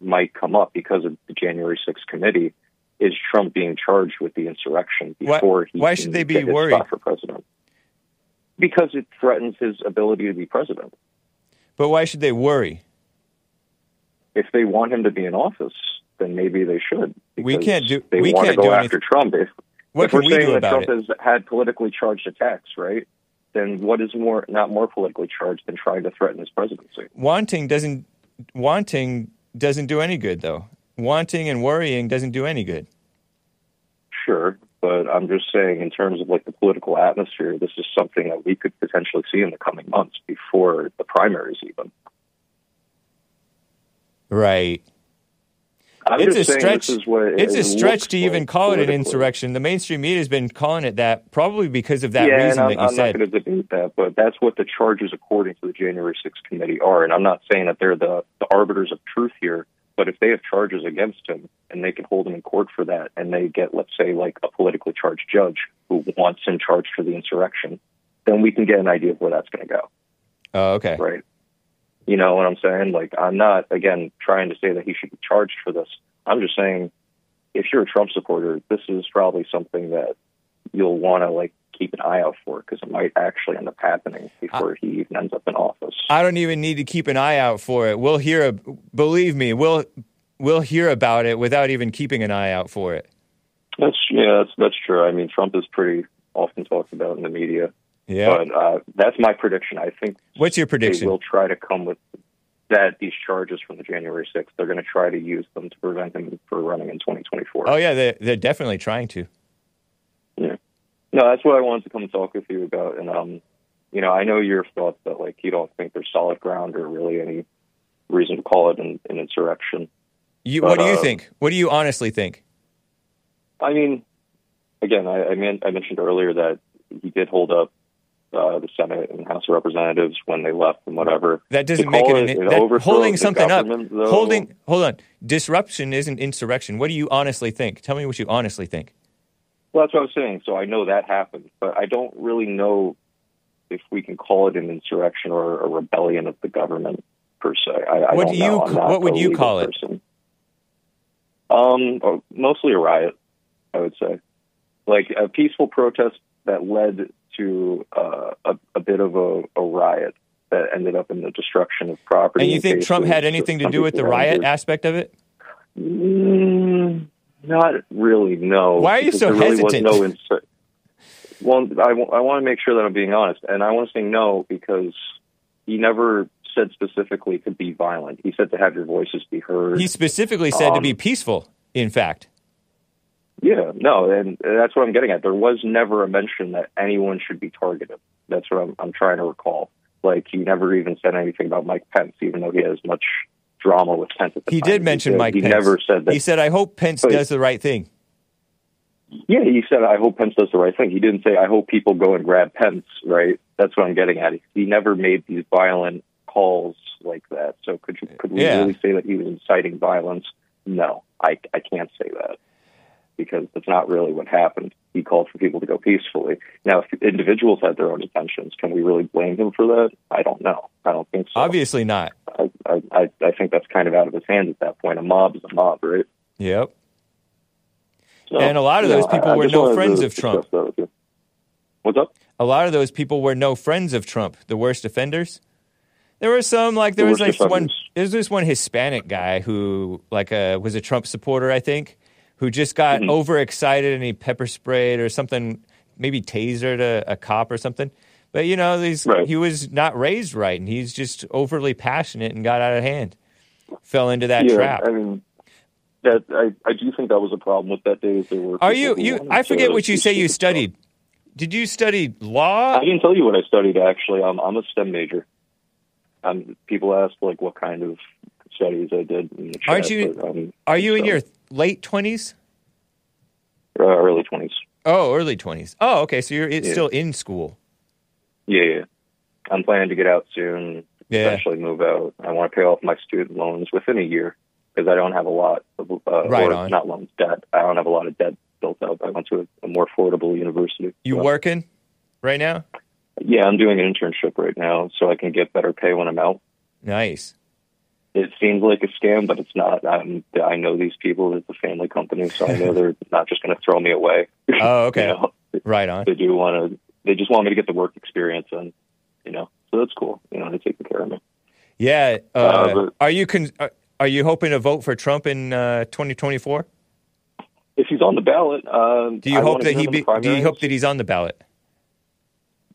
S7: might come up because of the January 6th committee is Trump being charged with the insurrection
S1: Why-
S7: before he
S1: why should they be worried?
S7: for president. Because it threatens his ability to be president.
S1: But why should they worry?
S7: If they want him to be in office, then maybe they should.
S1: We can't do-
S7: They
S1: we
S7: want
S1: can't
S7: to
S1: do
S7: go
S1: anything-
S7: after Trump. If
S1: What
S7: if
S1: can
S7: we're
S1: we
S7: saying that Trump
S1: it?
S7: has had politically charged attacks, right? Then what is more not more politically charged than trying to threaten his presidency?
S1: Wanting doesn't wanting doesn't do any good though. Wanting and worrying doesn't do any good.
S7: Sure, but I'm just saying, in terms of like the political atmosphere, this is something that we could potentially see in the coming months before the primaries, even.
S1: Right.
S7: I'm
S1: it's a stretch.
S7: Is what it-
S1: it's a stretch to even
S7: like
S1: call it an insurrection. The mainstream media has been calling it that, probably because of that
S7: yeah,
S1: reason
S7: I'm,
S1: that you
S7: I'm
S1: said.
S7: not going to debate that, but that's what the charges, according to the January 6th committee, are. And I'm not saying that they're the, the arbiters of truth here, but if they have charges against him and they can hold him in court for that, and they get, let's say, like a politically charged judge who wants him charged for the insurrection, then we can get an idea of where that's going to go,
S1: Oh, okay.
S7: right? You know what I'm saying? Like, I'm not, again, trying to say that he should be charged for this. I'm just saying, if you're a Trump supporter, this is probably something that you'll want to, like, keep an eye out for because it might actually end up happening before he even ends up in office.
S1: I don't even need to keep an eye out for it. We'll hear. Believe me, we'll we'll hear about it without even keeping an eye out for it.
S7: That's yeah, that's that's true. I mean, Trump is pretty often talked about in the media,
S1: Yeah.
S7: but uh, that's my prediction. I think
S1: What's your
S7: they
S1: prediction?
S7: will try to come with that these charges from the January 6th. They're going to try to use them to prevent him from running in 2024.
S1: Oh yeah, they're, they're definitely trying to.
S7: No, that's what I wanted to come talk with you about. And um, you know, I know your thoughts that like you don't think there's solid ground or really any reason to call it an, an insurrection.
S1: You,
S7: But,
S1: what do you
S7: uh,
S1: think? What do you honestly think?
S7: I mean, again, I, I, mean, I mentioned earlier that he did hold up uh, the Senate and House of Representatives when they left and whatever.
S1: That doesn't make it,
S7: it
S1: an, that, holding something up.
S7: though-
S1: Holding hold on. Disruption isn't insurrection. What do you honestly think? Tell me what you honestly think.
S7: Well, that's what I was saying. So I know that happened, but I don't really know if we can call it an insurrection or a rebellion of the government per se. I, I
S1: What do you
S7: know. I'm
S1: ca-
S7: not
S1: what would you call it?
S7: Um, oh, mostly a riot, I would say, like a peaceful protest that led to uh, a, a bit of a, a riot that ended up in the destruction of property.
S1: And you think Trump had anything to do with the riot aspect of it?
S7: Mm, not really, no.
S1: Why are you so
S7: there really was
S1: hesitant?
S7: no insur- well, I, want to make sure that I'm being honest, and I want to say no because he never said specifically to be violent. He said to have your voices be heard.
S1: He specifically said to
S7: Um,
S1: be peaceful. In fact,
S7: yeah, no, and that's what I'm getting at. There was never a mention that anyone should be targeted. That's what I'm, I'm trying to recall. Like he never even said anything about Mike Pence, even though he has much drama with Pence at the
S1: he
S7: time.
S1: did mention
S7: did-
S1: Mike
S7: He
S1: Pence.
S7: never said that.
S1: He said, "I hope Pence does the right thing."
S7: Yeah, he said, I hope Pence does the right thing. He didn't say, I hope people go and grab Pence, right? That's what I'm getting at. He never made these violent calls like that. So could you, could we
S1: Yeah.
S7: really say that he was inciting violence? No, I, I can't say that because that's not really what happened. He called for people to go peacefully. Now, if individuals had their own intentions, can we really blame him for that? I don't know. I don't think so.
S1: Obviously not.
S7: I, I, I think that's kind of out of his hands at that point. A mob is a mob, right?
S1: Yep.
S7: So,
S1: And a lot of those
S7: know,
S1: people
S7: I-
S1: were no friends of Trump.
S7: discuss that with you. What's up?
S1: A lot of those people were no friends of Trump. The worst offenders. There were some like there
S7: The
S1: was like one. There's this one Hispanic guy who like uh, was a Trump supporter, I think, who just got
S7: Mhm.
S1: overexcited and he pepper sprayed or something, maybe tasered a, a cop or something. But you know, these,
S7: Right.
S1: he was not raised right, and he's just overly passionate and got out of hand. Fell into that
S7: yeah,
S1: trap.
S7: I mean, that I, I do think that was a problem with that day. There were
S1: Are you you? I forget what you say you studied. Did you study law?
S7: I didn't tell you what I studied. Actually, I'm I'm a STEM major. Um, people ask like what kind of studies I did. In chat,
S1: Aren't you-
S7: but, um,
S1: Are you in your late twenties?
S7: uh, early twenties?
S1: Oh, early twenties. Oh, okay. So you're it's
S7: Yeah.
S1: still in school.
S7: Yeah, yeah. I'm planning to get out soon.
S1: Yeah.
S7: Eventually move out. I want to pay off my student loans within a year because I don't have a lot of uh,
S1: Right
S7: or not loans debt. I don't have a lot of debt built up. I went to a, a more affordable university.
S1: You
S7: So-
S1: working right now?
S7: Yeah, I'm doing an internship right now, so I can get better pay when I'm out.
S1: Nice.
S7: It seems like a scam, but it's not. I'm, I know these people. It's a family company, so I know they're not just going to throw me away.
S1: Oh, okay.
S7: you know,
S1: Right on.
S7: they do want to. They just want me to get the work experience, and you know, so that's cool. You know, they're taking care of me.
S1: Yeah. Uh,
S7: Uh, but-
S1: are you con- are- are you hoping to vote for Trump in uh, 2024?
S7: If he's on the ballot, uh,
S1: Do you
S7: I
S1: hope that he be, do you hope that he's on the ballot?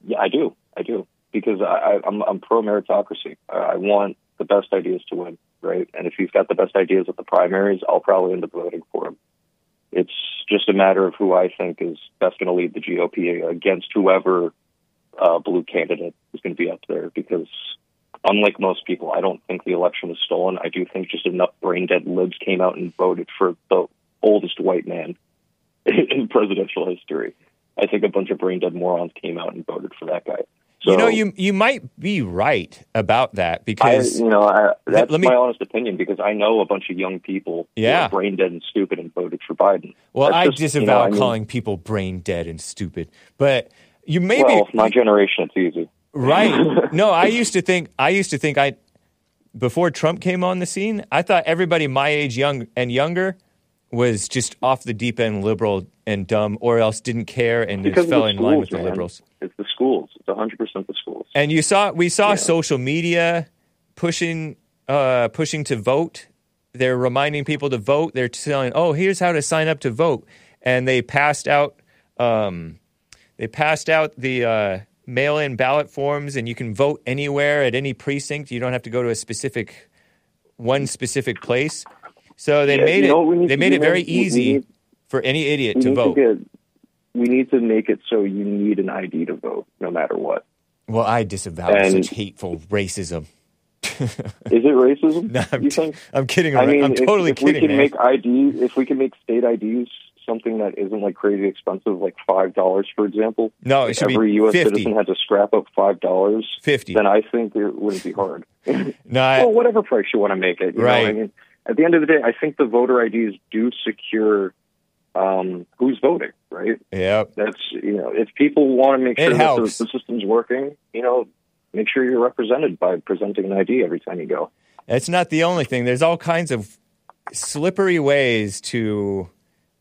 S7: Yeah, I do. I do because I, I, I'm I'm pro meritocracy. I, I want the best ideas to win, right? And if he's got the best ideas at the primaries, I'll probably end up voting for him. It's just a matter of who I think is best going to lead the GOP against whoever uh, blue candidate is going to be up there. Because unlike most people, I don't think the election was stolen. I do think just enough brain dead libs came out and voted for the oldest white man in presidential history. I think a bunch of brain dead morons came out and voted for that guy. So,
S1: you know, you you might be right about that
S7: I,
S1: because
S7: you know, I, that's
S1: me-
S7: my honest opinion because I know a bunch of young people who
S1: Yeah.
S7: are brain dead and stupid and voted for Biden.
S1: well,
S7: That's
S1: I
S7: just,
S1: disavow
S7: you know, I mean,
S1: calling people brain dead and stupid, but you maybe
S7: Well, be my generation, it's easy.
S1: Right. No, I used to think I used to think I before Trump came on the scene, I thought everybody my age young and younger was just off the deep end liberal and dumb or else didn't care and
S7: Because
S1: just fell in line with the
S7: man.
S1: liberals.
S7: It's the schools. It's 100% the schools.
S1: And you saw we saw
S7: Yeah.
S1: social media pushing uh pushing to vote. They're reminding people to vote. They're telling, "Oh, here's how to sign up to vote." And they passed out um they passed out the uh mail-in ballot forms and you can vote anywhere at any precinct. You don't have to go to a specific one specific place. So they
S7: Yeah,
S1: made
S7: you know
S1: it they made it very
S7: man? We- we
S1: easy
S7: need-
S1: for any idiot to vote.
S7: to get. We need to make it so you need an ID to vote, no matter what.
S1: well, I disavow
S7: And-
S1: such hateful racism.
S7: Is it racism?
S1: No, I'm,
S7: you think?
S1: I'm kidding.
S7: I mean,
S1: I'm
S7: if,
S1: totally
S7: if
S1: kidding,
S7: we can
S1: man.
S7: make ID, if we can make state IDs something that isn't like crazy expensive, like five dollars, for example.
S1: No, it
S7: if
S1: should be
S7: every U.S.
S1: 50.
S7: citizen had to scrap up five dollars.
S1: 50.
S7: Then I think it wouldn't be hard.
S1: No, I,
S7: well, whatever price you want to make it. You
S1: Right.
S7: Know? I mean, at the end of the day, I think the voter IDs do secure um, who's voting. Right.
S1: yep.
S7: That's you know, if people want to make sure that the, the system's working, you know, make sure you're represented by presenting an ID every time you go.
S1: That's not the only thing. There's all kinds of slippery ways to.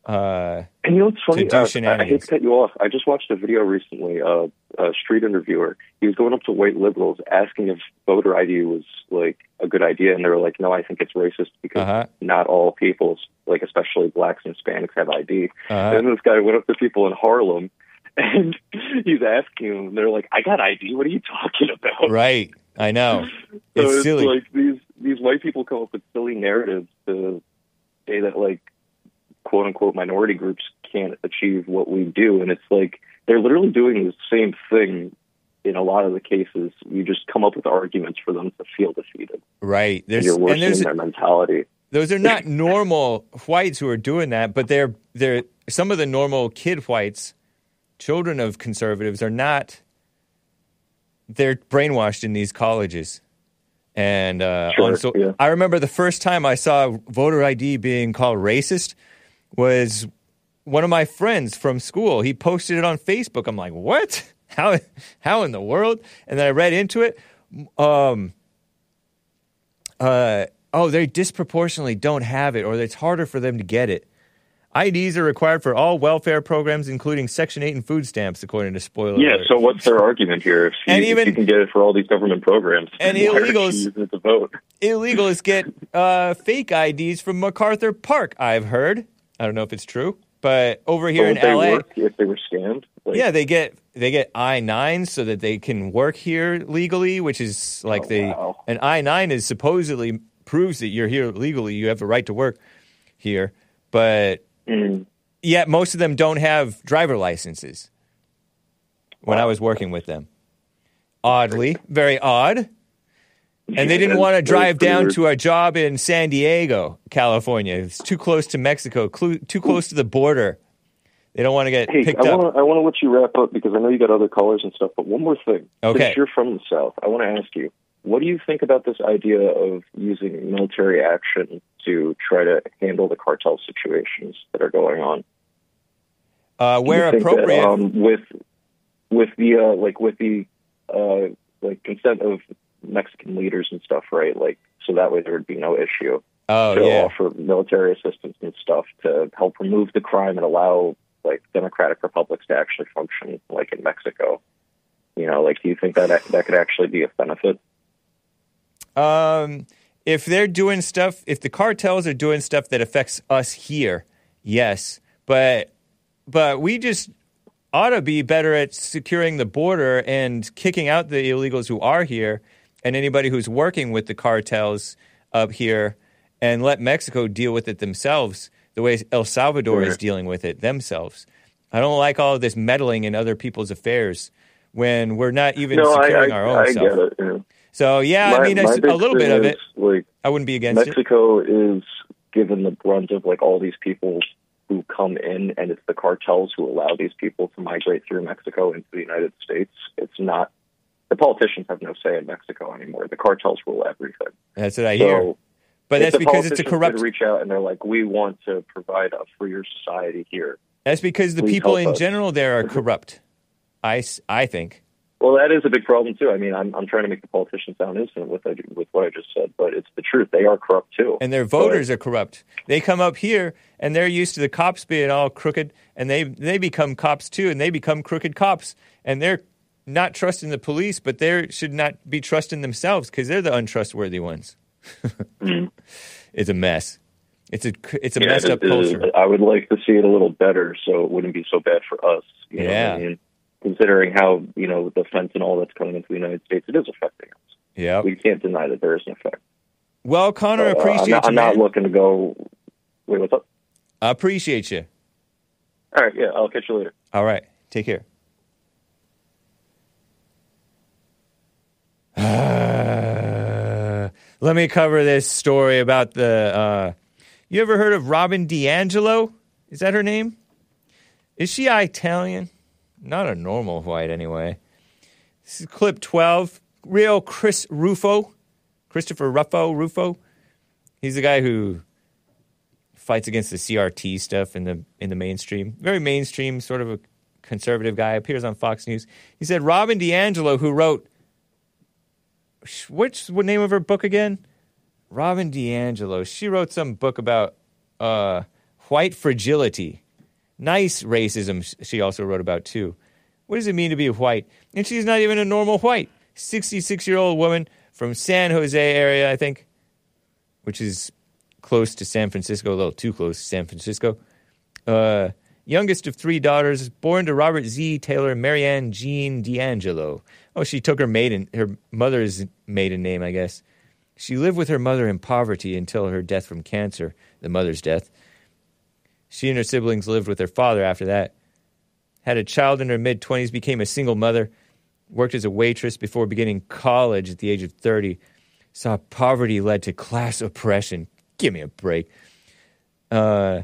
S1: Uh,
S7: And you know what's funny? Uh, I, hate to cut you off. I just watched a video recently. Uh, a street interviewer. He was going up to white liberals asking if voter ID was like a good idea, and they were like, "No, I think it's racist because
S1: Uh-huh.
S7: not all peoples, like especially blacks and Hispanics, have ID."
S1: Uh-huh.
S7: And then this guy went up to people in Harlem, and he's asking them. And they're like, "I got ID. What are you talking about?"
S1: right. I know.
S7: So
S1: It's
S7: it's
S1: silly.
S7: like these these white people come up with silly narratives to say that like quote unquote minority groups can't achieve what we do, and it's like they're literally doing the same thing in a lot of the cases. You just come up with arguments for them to feel defeated.
S1: right.
S7: And
S1: There's
S7: you're
S1: and
S7: worsening
S1: there's
S7: their mentality.
S1: those are not normal whites who are doing that, but they're they're some of the normal kid whites, children of conservatives, are not. They're brainwashed in these colleges, and uh,
S7: Sure,
S1: so
S7: yeah.
S1: I remember the first time I saw voter ID being called racist was one of my friends from school. He posted it on Facebook. I'm like, what? How how in the world? And then I read into it. Um, uh, oh, they disproportionately don't have it, or it's harder for them to get it. IDs are required for all welfare programs, including Section 8 and food stamps, according to Spoiler
S7: Yeah.
S1: Alert.
S7: So what's their argument here? If you,
S1: And
S7: if
S1: even-
S7: you can get it for all these government programs,
S1: And
S7: why aren't you
S1: illegals-
S7: using it to vote?
S1: Illegals get uh, fake IDs from MacArthur Park, I've heard. I don't know if it's true, but over here
S7: But
S1: in
S7: they
S1: LA,
S7: work if they were scammed? Like,
S1: yeah, they get they get I nine so that they can work here legally, which is like
S7: Oh,
S1: they
S7: wow.
S1: an I nine is supposedly proves that you're here legally. You have the right to work here, but
S7: mm,
S1: yet most of them don't have driver licenses. When I was working with them, oddly, very odd. And they didn't want to drive down to a job in San Diego, California. It's too close to Mexico, too close to the border. They don't want to get
S7: Hey,
S1: picked
S7: I want to I want to let you wrap up because I know you got other callers and stuff. But one more thing,
S1: Okay.
S7: since you're from the South, I want to ask you, what do you think about this idea of using military action to try to handle the cartel situations that are going on?
S1: Uh, where
S7: think that,
S1: appropriate,
S7: um, with with the uh, like with the uh, like consent of Mexican leaders and stuff, right? Like so that way there would be no issue
S1: oh
S7: to
S1: yeah,
S7: offer military assistance and stuff to help remove the crime and allow like democratic republics to actually function like in Mexico. You know, like do you think that that could actually be a benefit?
S1: Um, if they're doing stuff, if the cartels are doing stuff that affects us here, yes, but but we just ought to be better at securing the border and kicking out the illegals who are here and anybody who's working with the cartels up here, and let Mexico deal with it themselves. the way El Salvador is dealing with it themselves. I don't like all of this meddling in other people's affairs when we're not even
S7: no,
S1: securing
S7: I,
S1: our own
S7: I
S1: self.
S7: get it. yeah.
S1: So yeah, I mean,
S7: my
S1: it's
S7: big
S1: a little bit of it.
S7: is, Like
S1: I wouldn't be against it.
S7: Mexico is given the brunt of like all these people who come in, and it's the cartels who allow these people to migrate through Mexico into the United States. It's not the politicians have no say in Mexico anymore. The cartels rule everything.
S1: That's what I hear. But that's because it's a corrupt.
S7: reach out and they're like, we want to provide a freer society here.
S1: That's because the
S7: Please
S1: people in
S7: us.
S1: general there are corrupt. I, I think.
S7: Well, that is a big problem too. I mean, I'm I'm trying to make the politicians sound innocent with I- with what I just said, but it's the truth. They are corrupt too.
S1: And their voters are corrupt. They come up here and they're used to the cops being all crooked, and they they become cops too, and they become crooked cops, and they're not trusting the police, but they should not be trusting themselves because they're the untrustworthy ones. It's a mess. It's a it's a
S7: Yeah,
S1: messed up culture.
S7: I would like to see it a little better, so it wouldn't be so bad for us. You know what
S1: Yeah.
S7: I mean? Considering how you know the fentanyl that's coming into the United States, it is affecting us.
S1: Yeah.
S7: We can't deny that there is an effect.
S1: Well, Conner,
S7: But, uh,
S1: appreciate
S7: I'm not,
S1: you,
S7: I'm not looking to go. Wait, what's up?
S1: I appreciate you.
S7: All right, yeah, I'll catch you later.
S1: All right. Take care. Uh, let me cover this story about the. Uh, you ever heard of Robin DiAngelo? Is that her name? Is she Italian? Not a normal white, anyway. This is clip 12. Real Chris Rufo. Christopher Ruffo. Rufo. He's the guy who fights against the CRT stuff in the in the mainstream. Very mainstream, sort of a conservative guy. Appears on Fox News. He said Robin DiAngelo, who wrote sh- which name of her book again? Robin DiAngelo. She wrote some book about uh, white fragility. Nice racism. She also wrote about too. What does it mean to be white? And she's not even a normal white. Sixty-six year old woman from San Jose area, I think, which is close to San Francisco, a little too close to San Francisco. Uh, youngest of three daughters, born to Robert Z. Taylor and Marianne Jean DiAngelo. Oh, she took her maiden, her mother's maiden name, I guess. She lived with her mother in poverty until her death from cancer, the mother's death. She and her siblings lived with their father after that. Had a child in her mid 20s, became a single mother, worked as a waitress before beginning college at the age of 30. Saw poverty led to class oppression. Give me a break. Uh,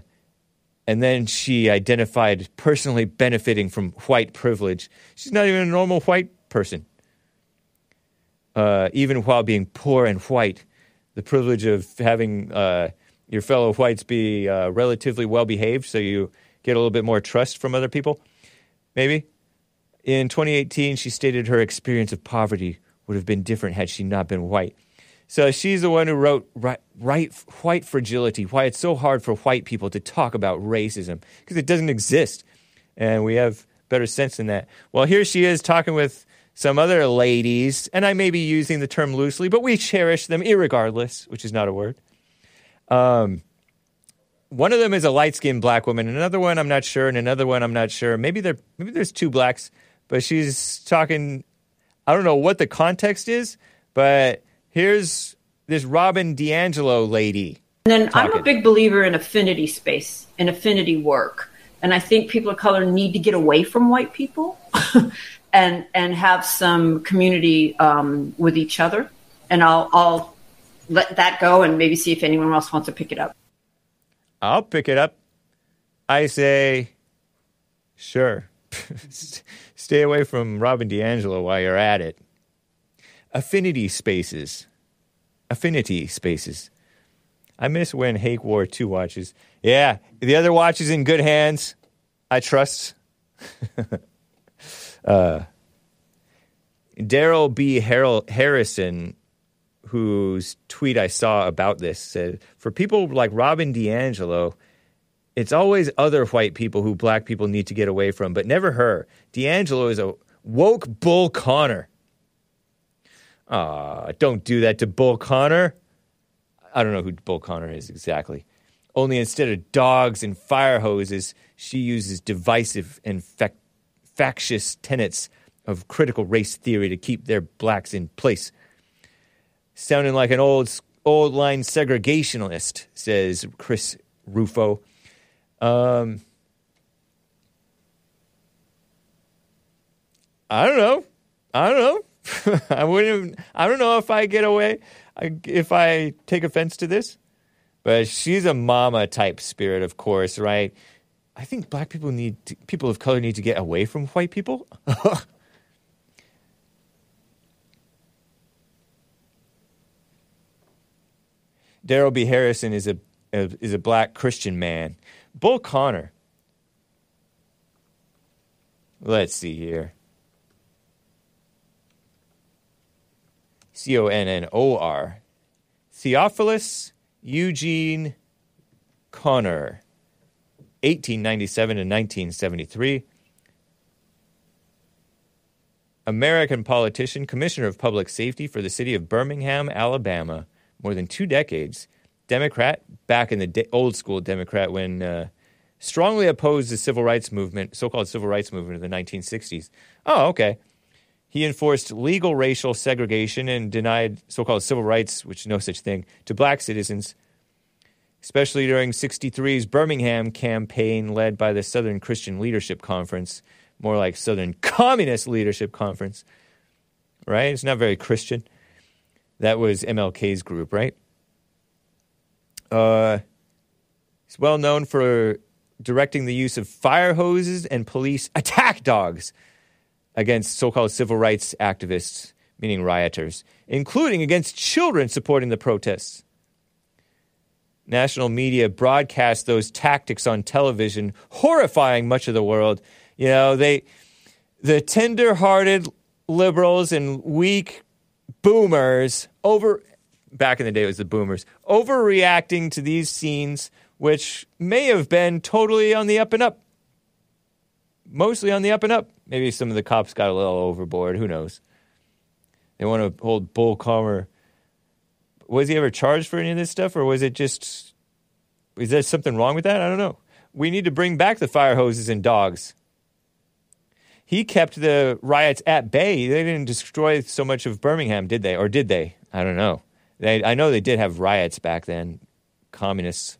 S1: and then she identified personally benefiting from white privilege. She's not even a normal white person. Uh, even while being poor and white, the privilege of having uh, your fellow whites be uh, relatively well behaved, so you get a little bit more trust from other people, maybe. In 2018, she stated her experience of poverty would have been different had she not been white. So she's the one who wrote right, right, White Fragility, why it's so hard for white people to talk about racism, because it doesn't exist. And we have better sense than that. Well, here she is talking with some other ladies, and I may be using the term loosely, but we cherish them irregardless, which is not a word. Um, one of them is a light skinned black woman, another one I'm not sure, and another one I'm not sure. Maybe there maybe there's two blacks, but she's talking I don't know what the context is, but here's this Robin DiAngelo lady.
S8: And then I'm a big believer in affinity space and affinity work. And I think people of color need to get away from white people and and have some community um, with each other. And I'll I'll let that go and maybe see if anyone else wants to pick it up.
S1: I'll pick it up. I say, sure. Stay away from Robin DiAngelo while you're at it. Affinity spaces. Affinity spaces. I miss when Hake wore two watches. Yeah, the other watch is in good hands. I trust. uh, Daryl B. Harrison whose tweet I saw about this said, for people like Robin DiAngelo, it's always other white people who black people need to get away from, but never her. DiAngelo is a woke Bull Connor. Ah, don't do that to Bull Connor. I don't know who Bull Connor is exactly. Only instead of dogs and fire hoses, she uses divisive and factious tenets of critical race theory to keep their blacks in place sounding like an old old line segregationalist, says Chris Rufo. Um, I don't know. I don't know. I wouldn't. I don't know if I get away if I take offense to this. But she's a mama type spirit, of course, right? I think black people need to, people of color need to get away from white people. Daryl B. Harrison is a, a is a black Christian man. Bull Connor. Let's see here. C O N N O R. Theophilus Eugene Connor, 1897 to 1973. American politician, commissioner of public safety for the city of Birmingham, Alabama, more than two decades. Democrat, back in the de- old school Democrat, when uh, strongly opposed the civil rights movement, so called civil rights movement of the 1960s. Oh, okay. He enforced legal racial segregation and denied so called civil rights, which no such thing, to black citizens, especially during 63's Birmingham campaign led by the Southern Christian Leadership Conference, more like Southern Communist Leadership Conference, right? It's not very Christian. That was MLK's group, right? Uh, he's well known for directing the use of fire hoses and police attack dogs against so called civil rights activists, meaning rioters, including against children supporting the protests. National media broadcast those tactics on television, horrifying much of the world. You know, they, the tender hearted liberals and weak boomers over, back in the day it was the boomers, overreacting to these scenes, which may have been totally on the up and up mostly on the up and up. Maybe some of the cops got a little overboard. Who knows? They want to hold Bull Connor. Was he ever charged for any of this stuff, or was it just? Is there something wrong with that? I don't know. We need to bring back the fire hoses and dogs. He kept the riots at bay. They didn't destroy so much of Birmingham, did they? Or did they? I don't know. They, I know they did have riots back then. Communists,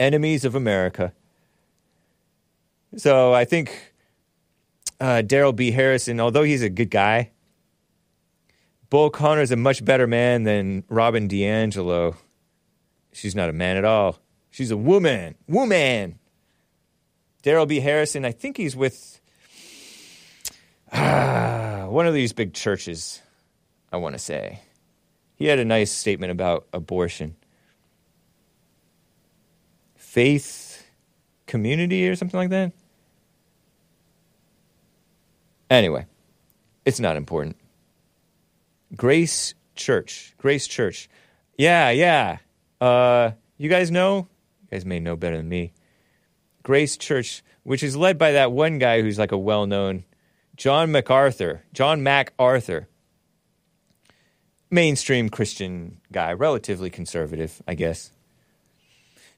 S1: enemies of America. So I think uh, Daryl B. Harrison, although he's a good guy, Bull Connor's a much better man than Robin DiAngelo. She's not a man at all. She's a woman. Woman. Daryl B. Harrison, I think he's with ah, one of these big churches, I want to say. He had a nice statement about abortion. Faith community or something like that. Anyway, it's not important. Grace Church. Grace Church. Yeah, yeah. Uh, you guys know? You guys may know better than me. Grace Church, which is led by that one guy who's like a well known John MacArthur. John MacArthur. Mainstream Christian guy, relatively conservative, I guess.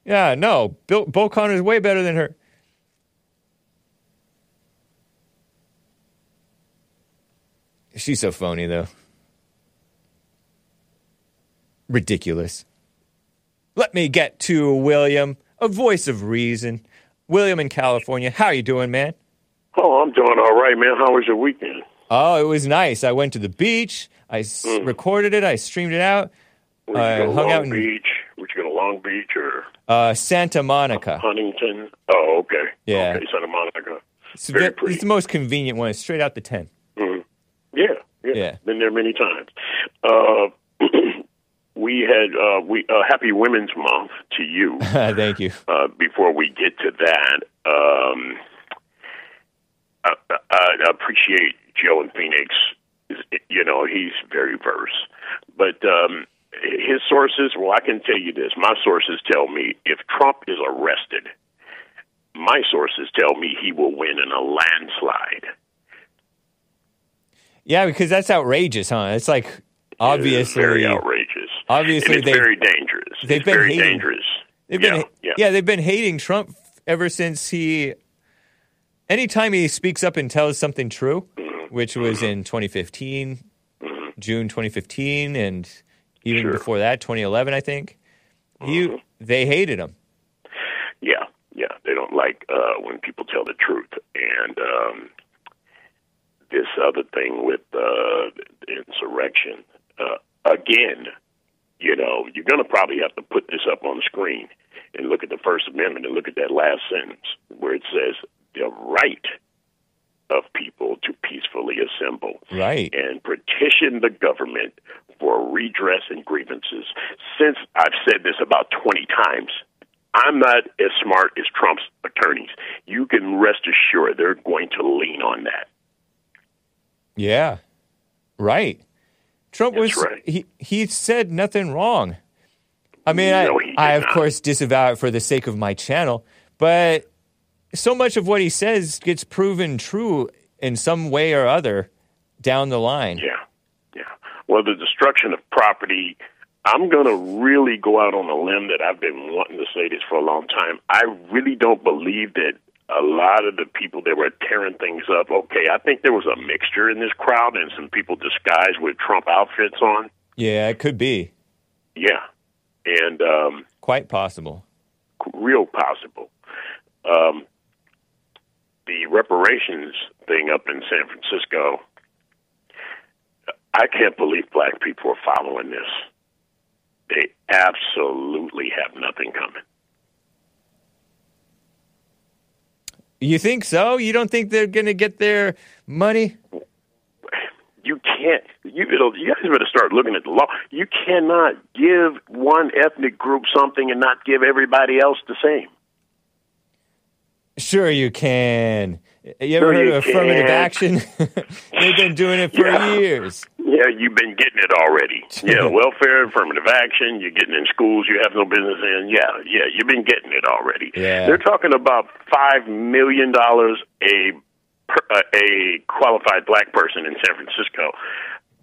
S1: Yeah, no, Bill, Bo Connor's way better than her. She's so phony, though. Ridiculous. Let me get to William, a voice of reason. William in California. How are you doing, man?
S9: Oh, I'm doing all right, man. How was your weekend?
S1: Oh, it was nice. I went to the beach. I s- recorded it. I streamed it out.
S9: You
S1: I
S9: going to
S1: hung
S9: Long
S1: out in
S9: Beach? Were you going to Long Beach or
S1: uh, Santa Monica.
S9: Huntington? Oh, okay.
S1: Yeah.
S9: Okay, Santa Monica.
S1: It's,
S9: Very
S1: ve-
S9: pretty.
S1: it's the most convenient one. It's straight out the 10.
S9: Mhm. Yeah, yeah,
S1: Yeah.
S9: Been there many times. Uh, we had uh, we uh, Happy Women's Month to you.
S1: Thank you.
S9: uh, before we get to that, um, I, I appreciate Joe in Phoenix. You know, he's very verse. But um, his sources, well, I can tell you this. My sources tell me if Trump is arrested, my sources tell me he will win in a landslide.
S1: Yeah, because that's outrageous, huh? It's like obviously
S9: very outrageous.
S1: Obviously, they
S9: very dangerous.
S1: they've
S9: it's
S1: been
S9: very
S1: hating-
S9: dangerous.
S1: They've been
S9: yeah, yeah.
S1: they've been hating Trump ever since he anytime he speaks up and tells something true, which was in 2015, June 2015 and even
S9: Sure.
S1: before that 2011 I think. You they hated him.
S9: Yeah, yeah. They, don't like uh, when people tell the truth. And um, this other thing with uh, the insurrection, uh, again, you know, you're going to probably have to put this up on the screen and look at the First Amendment and look at that last sentence where it says the right of people to peacefully assemble
S1: Right.
S9: and petition the government for redress and grievances. Since I've said this about 20 times, I'm not as smart as Trump's attorneys. You can rest assured they're going to lean on that.
S1: Yeah. Right. Trump
S9: That's
S1: was
S9: right.
S1: he he said nothing wrong. I mean,
S9: No,
S1: I, I of
S9: not.
S1: course disavow it for the sake of my channel, but so much of what he says gets proven true in some way or other down the line.
S9: Yeah, yeah. Well, the destruction of property. I'm going to really go out on a limb that I've been wanting to say this for a long time. I really don't believe that a lot of the people that were tearing things up. Okay, I think there was a mixture in this crowd and some people disguised with Trump outfits on.
S1: Yeah, it could be
S9: Yeah, and um,
S1: quite possible.
S9: real possible. Um, the reparations thing up in San Francisco, I can't believe black people are following this. They absolutely have nothing coming.
S1: You think so? You don't think they're going to get their money?
S9: You can't. You, it'll, you guys better start looking at the law. You cannot give one ethnic group something and not give everybody else the same.
S1: Sure, you can. You ever
S9: Sure
S1: heard
S9: you
S1: of affirmative
S9: can.
S1: action? They've been doing it for
S9: Yeah.
S1: years.
S9: Yeah, you've been getting it already. Yeah, welfare, affirmative action. You're getting in schools you have no business in. Yeah, yeah, you've been getting it already.
S1: Yeah.
S9: They're talking about five million dollars a uh, a qualified black person in San Francisco.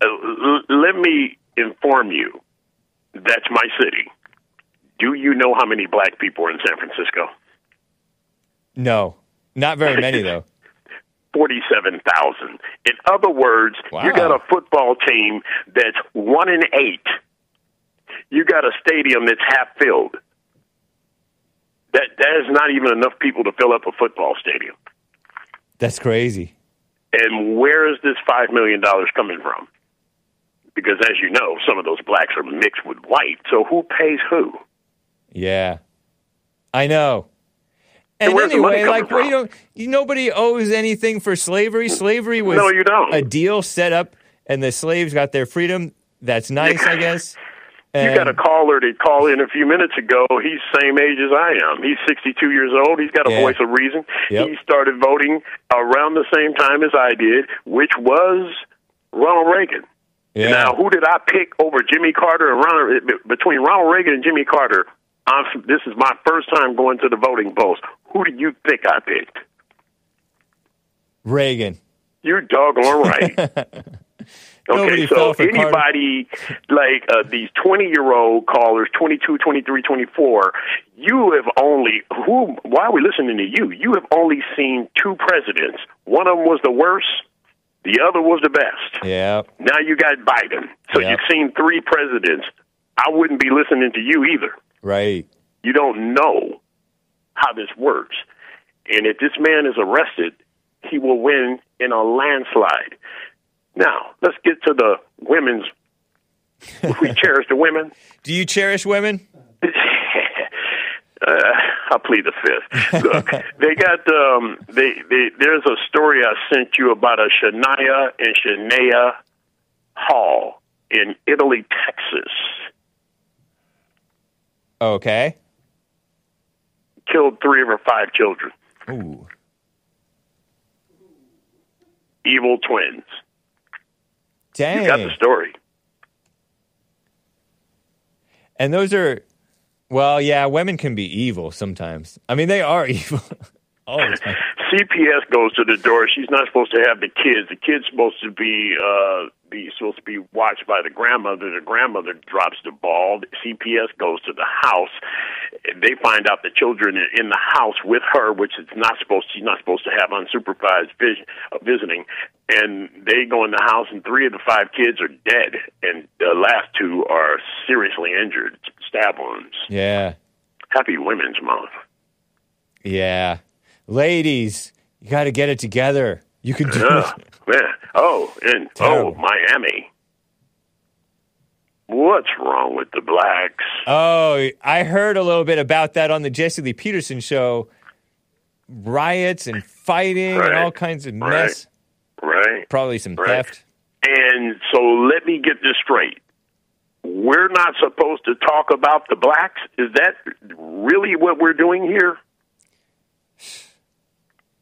S9: Uh, l- let me inform you. That's my city. Do you know how many black people are in San Francisco?
S1: No, not very many though.
S9: 47,000. In other words,
S1: Wow.
S9: you got a football team that's 1 in 8. You got a stadium that's half filled. That that is not even enough people to fill up a football stadium.
S1: That's crazy.
S9: And where is this 5 million dollars coming from? Because as you know, some of those blacks are mixed with white. So who pays who?
S1: Yeah, I know. And
S9: where's the money
S1: anyway, like, well, you know, nobody owes anything for slavery. Slavery was
S9: No, you don't.
S1: a deal set up, and the slaves got their freedom. That's nice, I guess.
S9: You got a caller to call in a few minutes ago. He's same age as I am. He's 62 years old. He's got a
S1: Yeah.
S9: voice of reason.
S1: Yep.
S9: He started voting around the same time as I did, which was Ronald Reagan.
S1: yeah.
S9: Now, who did I pick over Jimmy Carter and Ronald? Between Ronald Reagan and Jimmy Carter, I'm, this is my first time going to the voting polls. Who do you think I picked?
S1: Reagan.
S9: You're doggone right. Okay, so
S1: for Carter.
S9: anybody like uh, these 20 year old callers, 22, 23, 24, you have only, who, why are we listening to you? You have only seen two presidents. One of them was the worst, the other was the best.
S1: Yeah,
S9: Now you got Biden. So
S1: Yeah.
S9: you've seen three presidents. I wouldn't be listening to you either.
S1: Right.
S9: You don't know how this works. And if this man is arrested, he will win in a landslide. Now, let's get to the women's. we cherish the women.
S1: Do you cherish women?
S9: uh, I plead the fifth. Look, they got um, they, they. There's a story I sent you about a Shania and Shania Hall in Italy, Texas.
S1: Okay.
S9: Killed three of her five children.
S1: Ooh.
S9: Evil twins.
S1: Dang.
S9: You got the story.
S1: And those are, well, yeah, women can be evil sometimes. I mean, they are evil
S9: CPS goes to the door. She's not supposed to have the kids. The kid's supposed to be uh be supposed to be watched by the grandmother. The grandmother drops the ball. CPS goes to the house. They find out the children are in the house with her, which is not supposed. She's not supposed to have unsupervised vis- uh, visiting. And they go in the house, and three of the five kids are dead, and the last two are seriously injured, stab wounds.
S1: Yeah.
S9: Happy Women's Month.
S1: Yeah. Ladies, you got to get it together. You can do
S9: Yeah,
S1: it.
S9: man. Oh, and oh,
S1: Terrible.
S9: oh, Miami. What's wrong with the blacks?
S1: Oh, I heard a little bit about that on the Jesse Lee Peterson show. Riots and fighting and all kinds of mess.
S9: Right.
S1: Probably some
S9: Right.
S1: theft.
S9: And so let me get this straight. We're not supposed to talk about the blacks? Is that really what we're doing here?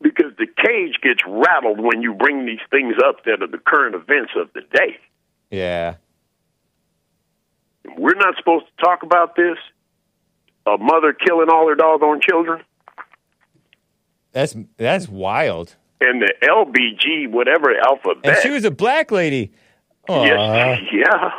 S9: Because the cage gets rattled when you bring these things up that are the current events of the day.
S1: Yeah.
S9: We're not supposed to talk about this. A mother killing all her doggone children.
S1: That's that's wild.
S9: And the LBG, whatever alphabet.
S1: And she was a black lady.
S9: Yes, yeah.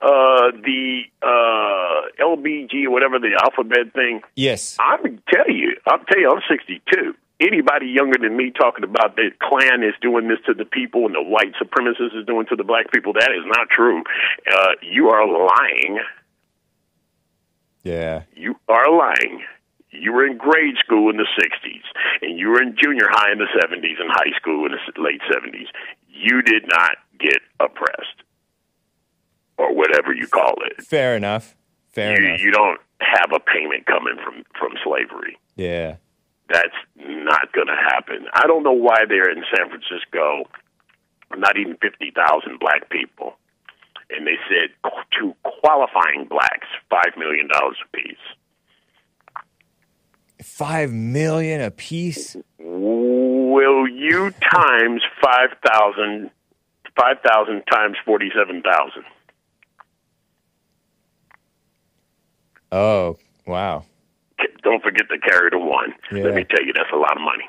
S9: Uh, the uh, LBG, whatever the alphabet thing.
S1: Yes.
S9: I'm tell you, I'll tell you, I'm 62. Anybody younger than me talking about the Klan is doing this to the people and the white supremacists is doing to the black people, that is not true. Uh, you are lying.
S1: Yeah.
S9: You are lying. You were in grade school in the 60s, and you were in junior high in the 70s and high school in the late 70s. You did not get oppressed, or whatever you call it.
S1: Fair enough. Fair
S9: You,
S1: enough.
S9: you don't have a payment coming from, from slavery.
S1: Yeah.
S9: That's not going to happen. I don't know why they're in San Francisco, not even 50,000 black people. And they said to qualifying blacks, $5 million apiece.
S1: Five million a piece.
S9: Will you times 5,000 5,000 times 47,000?
S1: Oh, wow.
S9: Don't forget to carry the one.
S1: Yeah.
S9: Let me tell you, that's a lot of money.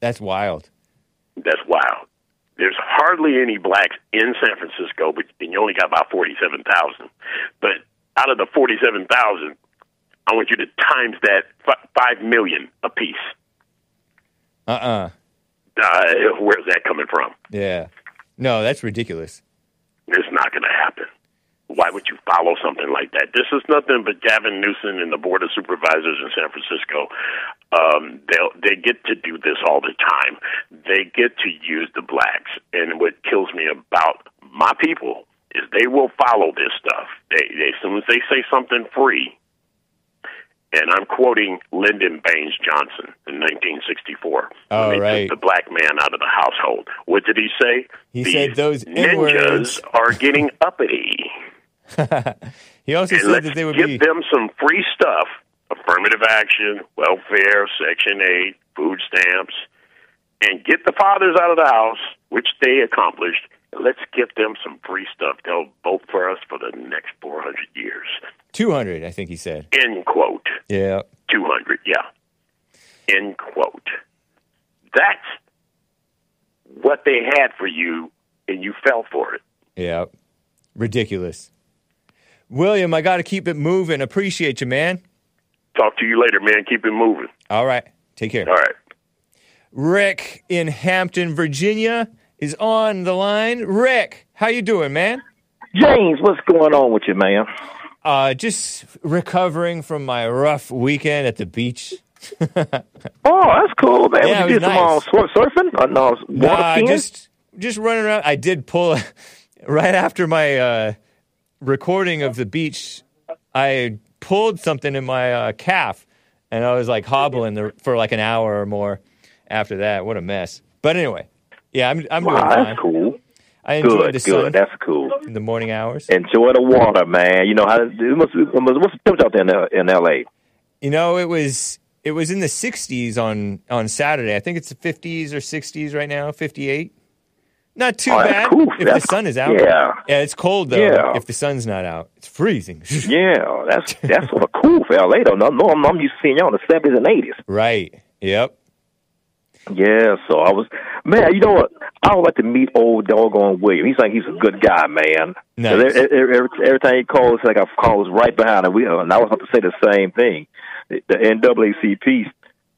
S1: That's wild.
S9: That's wild. There's hardly any blacks in San Francisco, but and you only got about forty-seven thousand. But out of the forty-seven thousand, I want you to times that fi- five million apiece.
S1: Uh-uh.
S9: Uh, where's that coming from?
S1: Yeah. No, that's ridiculous.
S9: It's not going to happen. Why would you follow something like that? This is nothing but Gavin Newsom and the Board of Supervisors in San Francisco. Um, they they get to do this all the time. They get to use the blacks, and what kills me about my people is they will follow this stuff. They, they as soon as they say something free, and I'm quoting Lyndon Baines Johnson in 1964
S1: Oh,
S9: they
S1: right.
S9: took the black man out of the household. What did he say?
S1: He
S9: These
S1: said those
S9: ninjas
S1: N-words.
S9: are getting uppity.
S1: He also
S9: and
S1: said that they would
S9: give
S1: be
S9: them some free stuff: affirmative action, welfare, Section Eight, food stamps, and get the fathers out of the house, which they accomplished. Let's give them some free stuff. They'll vote for us for the next 400 years.
S1: 200, I think he said.
S9: End quote.
S1: Yeah.
S9: 200, yeah. End quote. That's what they had for you, and you fell for it.
S1: Yeah. Ridiculous. William, I got to keep it moving. Appreciate you, man.
S9: Talk to you later, man. Keep it moving.
S1: All right. Take care.
S9: All right.
S1: Rick in Hampton, Virginia is on the line. Rick, how you doing, man?
S10: James, what's going on with you, man?
S1: Uh, just recovering from my rough weekend at the beach.
S10: Oh, that's cool, man.
S1: Yeah,
S10: What you
S1: was
S10: did some uh,
S1: nice.
S10: sur- surfing? Uh, no, water
S1: Nah, just just running around. I did pull right after my uh, recording of the beach. I pulled something in my uh, calf, and I was like hobbling the, for like an hour or more. After that, what a mess. But anyway, yeah, I'm I'm doing
S10: Wow,
S1: fine.
S10: that's cool.
S1: I enjoyed
S10: Good,
S1: the sun
S10: good. That's cool.
S1: in the morning hours.
S10: Enjoy the water, man. You know how it must. It must what's the temperature out there in, in L.A.?
S1: You know, it was it was in the 60s on on Saturday. I think it's the 50s or 60s right now, 58. Not too
S10: Oh,
S1: bad
S10: cool.
S1: if
S10: That's-
S1: the sun is out.
S10: yeah.
S1: yeah, it's cold though.
S10: Yeah.
S1: If the sun's not out, it's freezing.
S10: Yeah, that's that's sort of cool for L.A. though. No, no, I'm, I'm used to seeing y'all in the seventies and eighties.
S1: right. Yep.
S10: Yeah, so I was, man. You know what? I would like to meet old doggone William. He's like he's a good guy, man.
S1: Nice.
S10: Every, every, every, time he calls, like I calls right behind him. We, uh, and I was about to say the same thing. The, the NAACP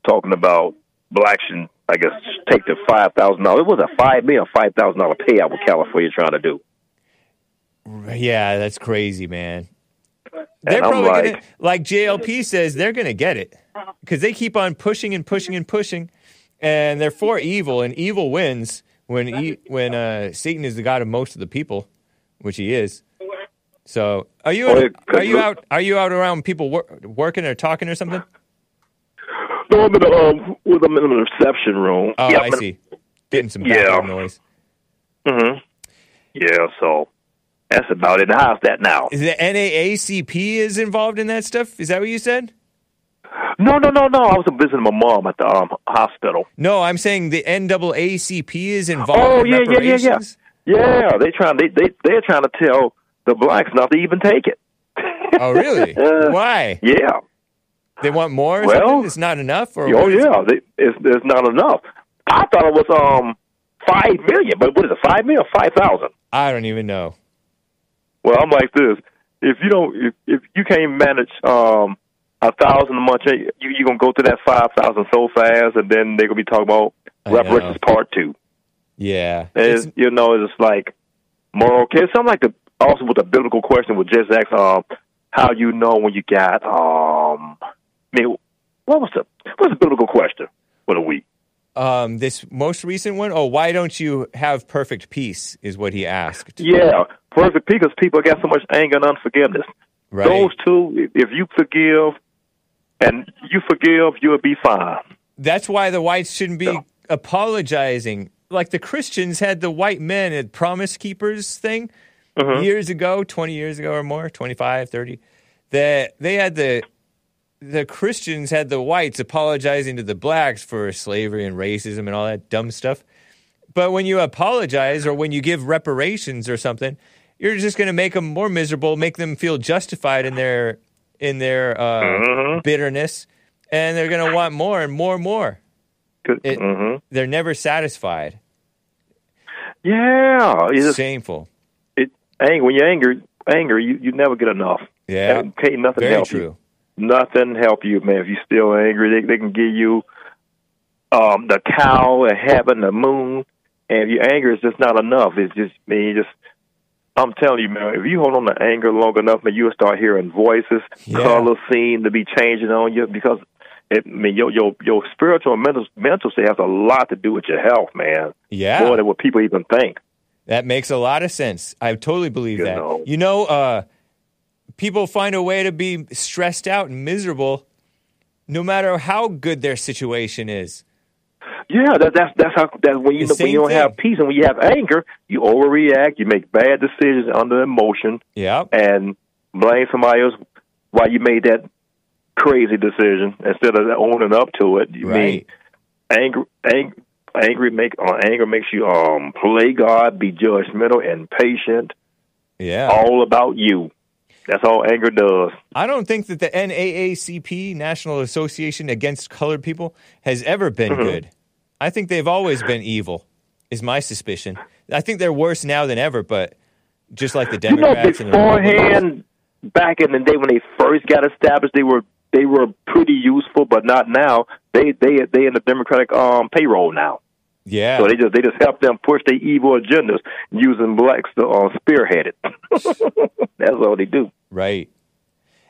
S10: talking about blacks and I guess take the five thousand dollars. It was a five million, five thousand dollar payout what California trying to do.
S1: Yeah, that's crazy, man. They're probably
S10: like-
S1: gonna, like JLP says, they're gonna get it because they keep on pushing and pushing and pushing, and they're for evil, and evil wins when e- when uh, Satan is the god of most of the people, which he is. So, are you are you out are you out around people wor- working or talking or something?
S10: No, I'm in the um, with them in the reception room.
S1: Oh,
S10: yeah,
S1: I see. Getting some
S10: Yeah.
S1: noise.
S10: Mm-hmm. Yeah, so that's about it. How's that now?
S1: Is the NAACP is involved in that stuff? Is that what you said?
S10: No, no, no, no. I was visiting my mom at the um, hospital.
S1: No, I'm saying the NAACP is involved
S10: Oh
S1: in
S10: yeah, yeah, yeah, yeah. Yeah, they trying they they they're trying to tell the blacks not to even take it.
S1: Oh, really?
S10: Uh,
S1: Why?
S10: Yeah.
S1: They want more? Or
S10: Well,
S1: something? It's not enough? Or
S10: Oh
S1: it?
S10: yeah, they, it's it's not enough. I thought it was um five million, but what is it? Five million, or five thousand?
S1: I don't even know.
S10: Well, I'm like this: if you don't, if, if you can't manage um a thousand a month, you you gonna go to that five thousand so fast, and then they're gonna be talking about reparations part two.
S1: Yeah.
S10: It's, you know, it's like moral. Okay, something like the also with the biblical question with just ask um how you know when you got um mean what was the what's the biblical question for the week?
S1: Um, this most recent one, oh, why don't you have perfect peace? Is what he asked.
S10: Yeah, perfect peace because people got so much anger and unforgiveness.
S1: Right.
S10: Those two, if you forgive and you forgive, you'll be fine.
S1: That's why the whites shouldn't be apologizing. Like the Christians had the white men at Promise Keepers thing
S10: Mm-hmm.
S1: years ago, 20 years ago or more, 25, 30. That they had the the Christians had the whites apologizing to the blacks for slavery and racism and all that dumb stuff. But when you apologize or when you give reparations or something, you're just going to make them more miserable, make them feel justified in their in their uh,
S10: Mm-hmm.
S1: bitterness, and they're going to want more and more and more. It-
S10: mhm.
S1: They're never satisfied.
S10: Yeah, it's
S1: Shameful.
S10: it, anger. When you're angry, anger, you, you never get enough.
S1: Yeah,
S10: And can't nothing
S1: very
S10: help
S1: true.
S10: you. Nothing help you, man. If you're still angry, they they can give you um the cow, the heaven, the moon, and if you're angry, it's just not enough. It's just man, you just. I'm telling you, man. If you hold on to anger long enough, man, you'll start hearing voices,
S1: Yeah.
S10: colors seem to be changing on you because it, I mean, your your your spiritual and mental mental state has a lot to do with your health, man.
S1: Yeah.
S10: More than what people even think.
S1: That makes a lot of sense. I totally believe
S10: You
S1: that.
S10: know.
S1: You know, uh, people find a way to be stressed out and miserable no matter how good their situation is.
S10: Yeah, that, that's that's how that when you when you don't have peace and when you have anger, you overreact, you make bad decisions under emotion,
S1: Yeah.
S10: and blame somebody else why you made that crazy decision instead of owning up to it. You mean
S1: Right.
S10: anger, anger, angry make uh, anger makes you um play God, be judgmental and patient,
S1: Yeah.
S10: all about you. That's all anger does.
S1: I don't think that the NAACP, National Association Against Colored People, has ever been
S10: Mm-hmm.
S1: good. I think they've always been evil, is my suspicion. I think they're worse now than ever, but just like the Democrats
S10: You know,
S1: Democrats and the
S10: beforehand, back in the day when they first got established, they were they were pretty useful, but not now. They they they in the Democratic um payroll now,
S1: Yeah.
S10: so they just they just help them push their evil agendas using blacks to uh, spearhead it. That's all they do.
S1: Right.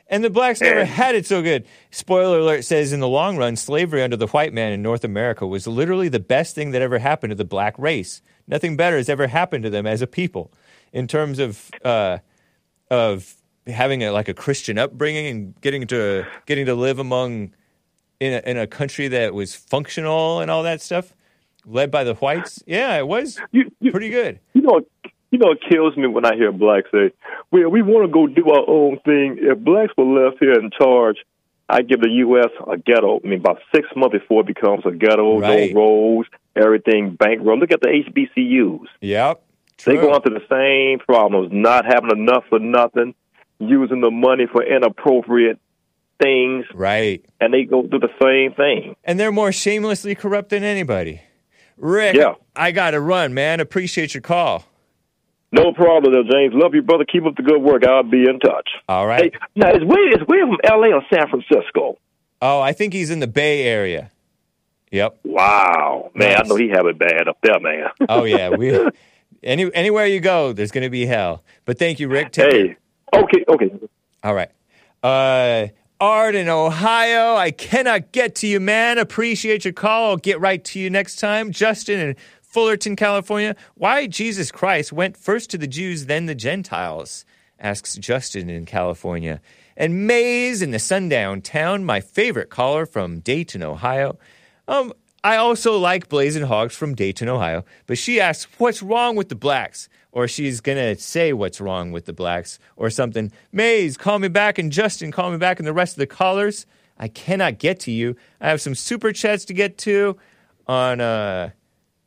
S1: And the blacks never had it so good. Spoiler alert says in the long run, slavery under the white man in North America was literally the best thing that ever happened to the black race. Nothing better has ever happened to them as a people in terms of uh, of having a, like a Christian upbringing and getting to getting to live among in a, in a country that was functional and all that stuff, led by the whites. Yeah, it was
S10: You, you,
S1: pretty good.
S10: you know, you know, it kills me when I hear blacks say, "Well, we want to go do our own thing." If blacks were left here in charge, I give the U.S. a ghetto. I mean, about six months before it becomes a ghetto,
S1: Right.
S10: no roads, everything bankrupt. Look at the HBCUs.
S1: Yep.
S10: They
S1: True.
S10: go into the same problems, not having enough for nothing, using the money for inappropriate things,
S1: right.
S10: and they go through the same thing.
S1: and they're more shamelessly corrupt than anybody. Rick,
S10: Yeah.
S1: I got to run, man. Appreciate your call.
S10: No problem, though, James. Love you, brother. Keep up the good work. I'll be in touch.
S1: All right.
S10: Hey, now is William is William from L.A. or San Francisco?
S1: Oh, I think he's in the Bay Area. Yep.
S10: Wow, man,
S1: Nice.
S10: I know he have it bad up there, man.
S1: Oh yeah. We any anywhere you go, there's going to be hell. But thank you, Rick. Take care.
S10: hey, okay, okay.
S1: All right. Uh, Art in Ohio. I cannot get to you, man. Appreciate your call. I'll get right to you next time. Justin in Fullerton, California. Why Jesus Christ went first to the Jews, then the Gentiles? Asks Justin in California. And Maze in the sundown town, my favorite caller from Dayton, Ohio. Um, I also like Blazing Hogs from Dayton, Ohio, but she asks, What's wrong with the blacks? Or she's going to say what's wrong with the blacks or something. Mays, call me back, and Justin, call me back, and the rest of the callers. I cannot get to you. I have some super chats to get to on uh,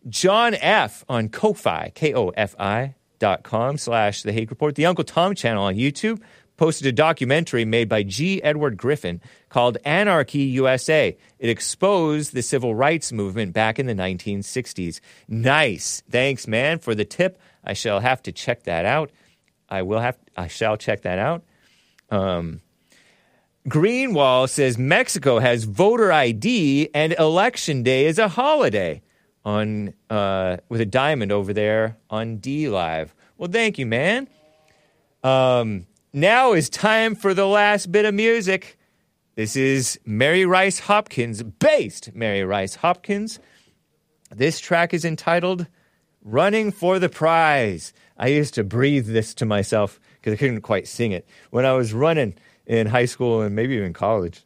S1: John F. on Ko-Fi, K-O-F-I dot com slash The Hake Report. The Uncle Tom channel on YouTube posted a documentary made by G. Edward Griffin called Anarchy USA. It exposed the civil rights movement back in the 1960s. Nice. Thanks, man, for the tip. I shall have to check that out. I will have. I shall check that out. Um, Greenwall says Mexico has voter ID and election day is a holiday on uh, with a diamond over there on D Live. Well, thank you, man. Um, now is time for the last bit of music. This is Mary Rice Hopkins, based Mary Rice Hopkins. This track is entitled Running for the Prize. I used to breathe this to myself because I couldn't quite sing it when I was running in high school and maybe even college.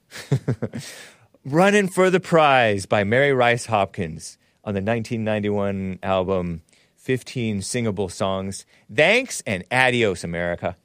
S1: Running for the Prize by Mary Rice Hopkins on the 1991 album 15 Singable Songs. Thanks and adios, America.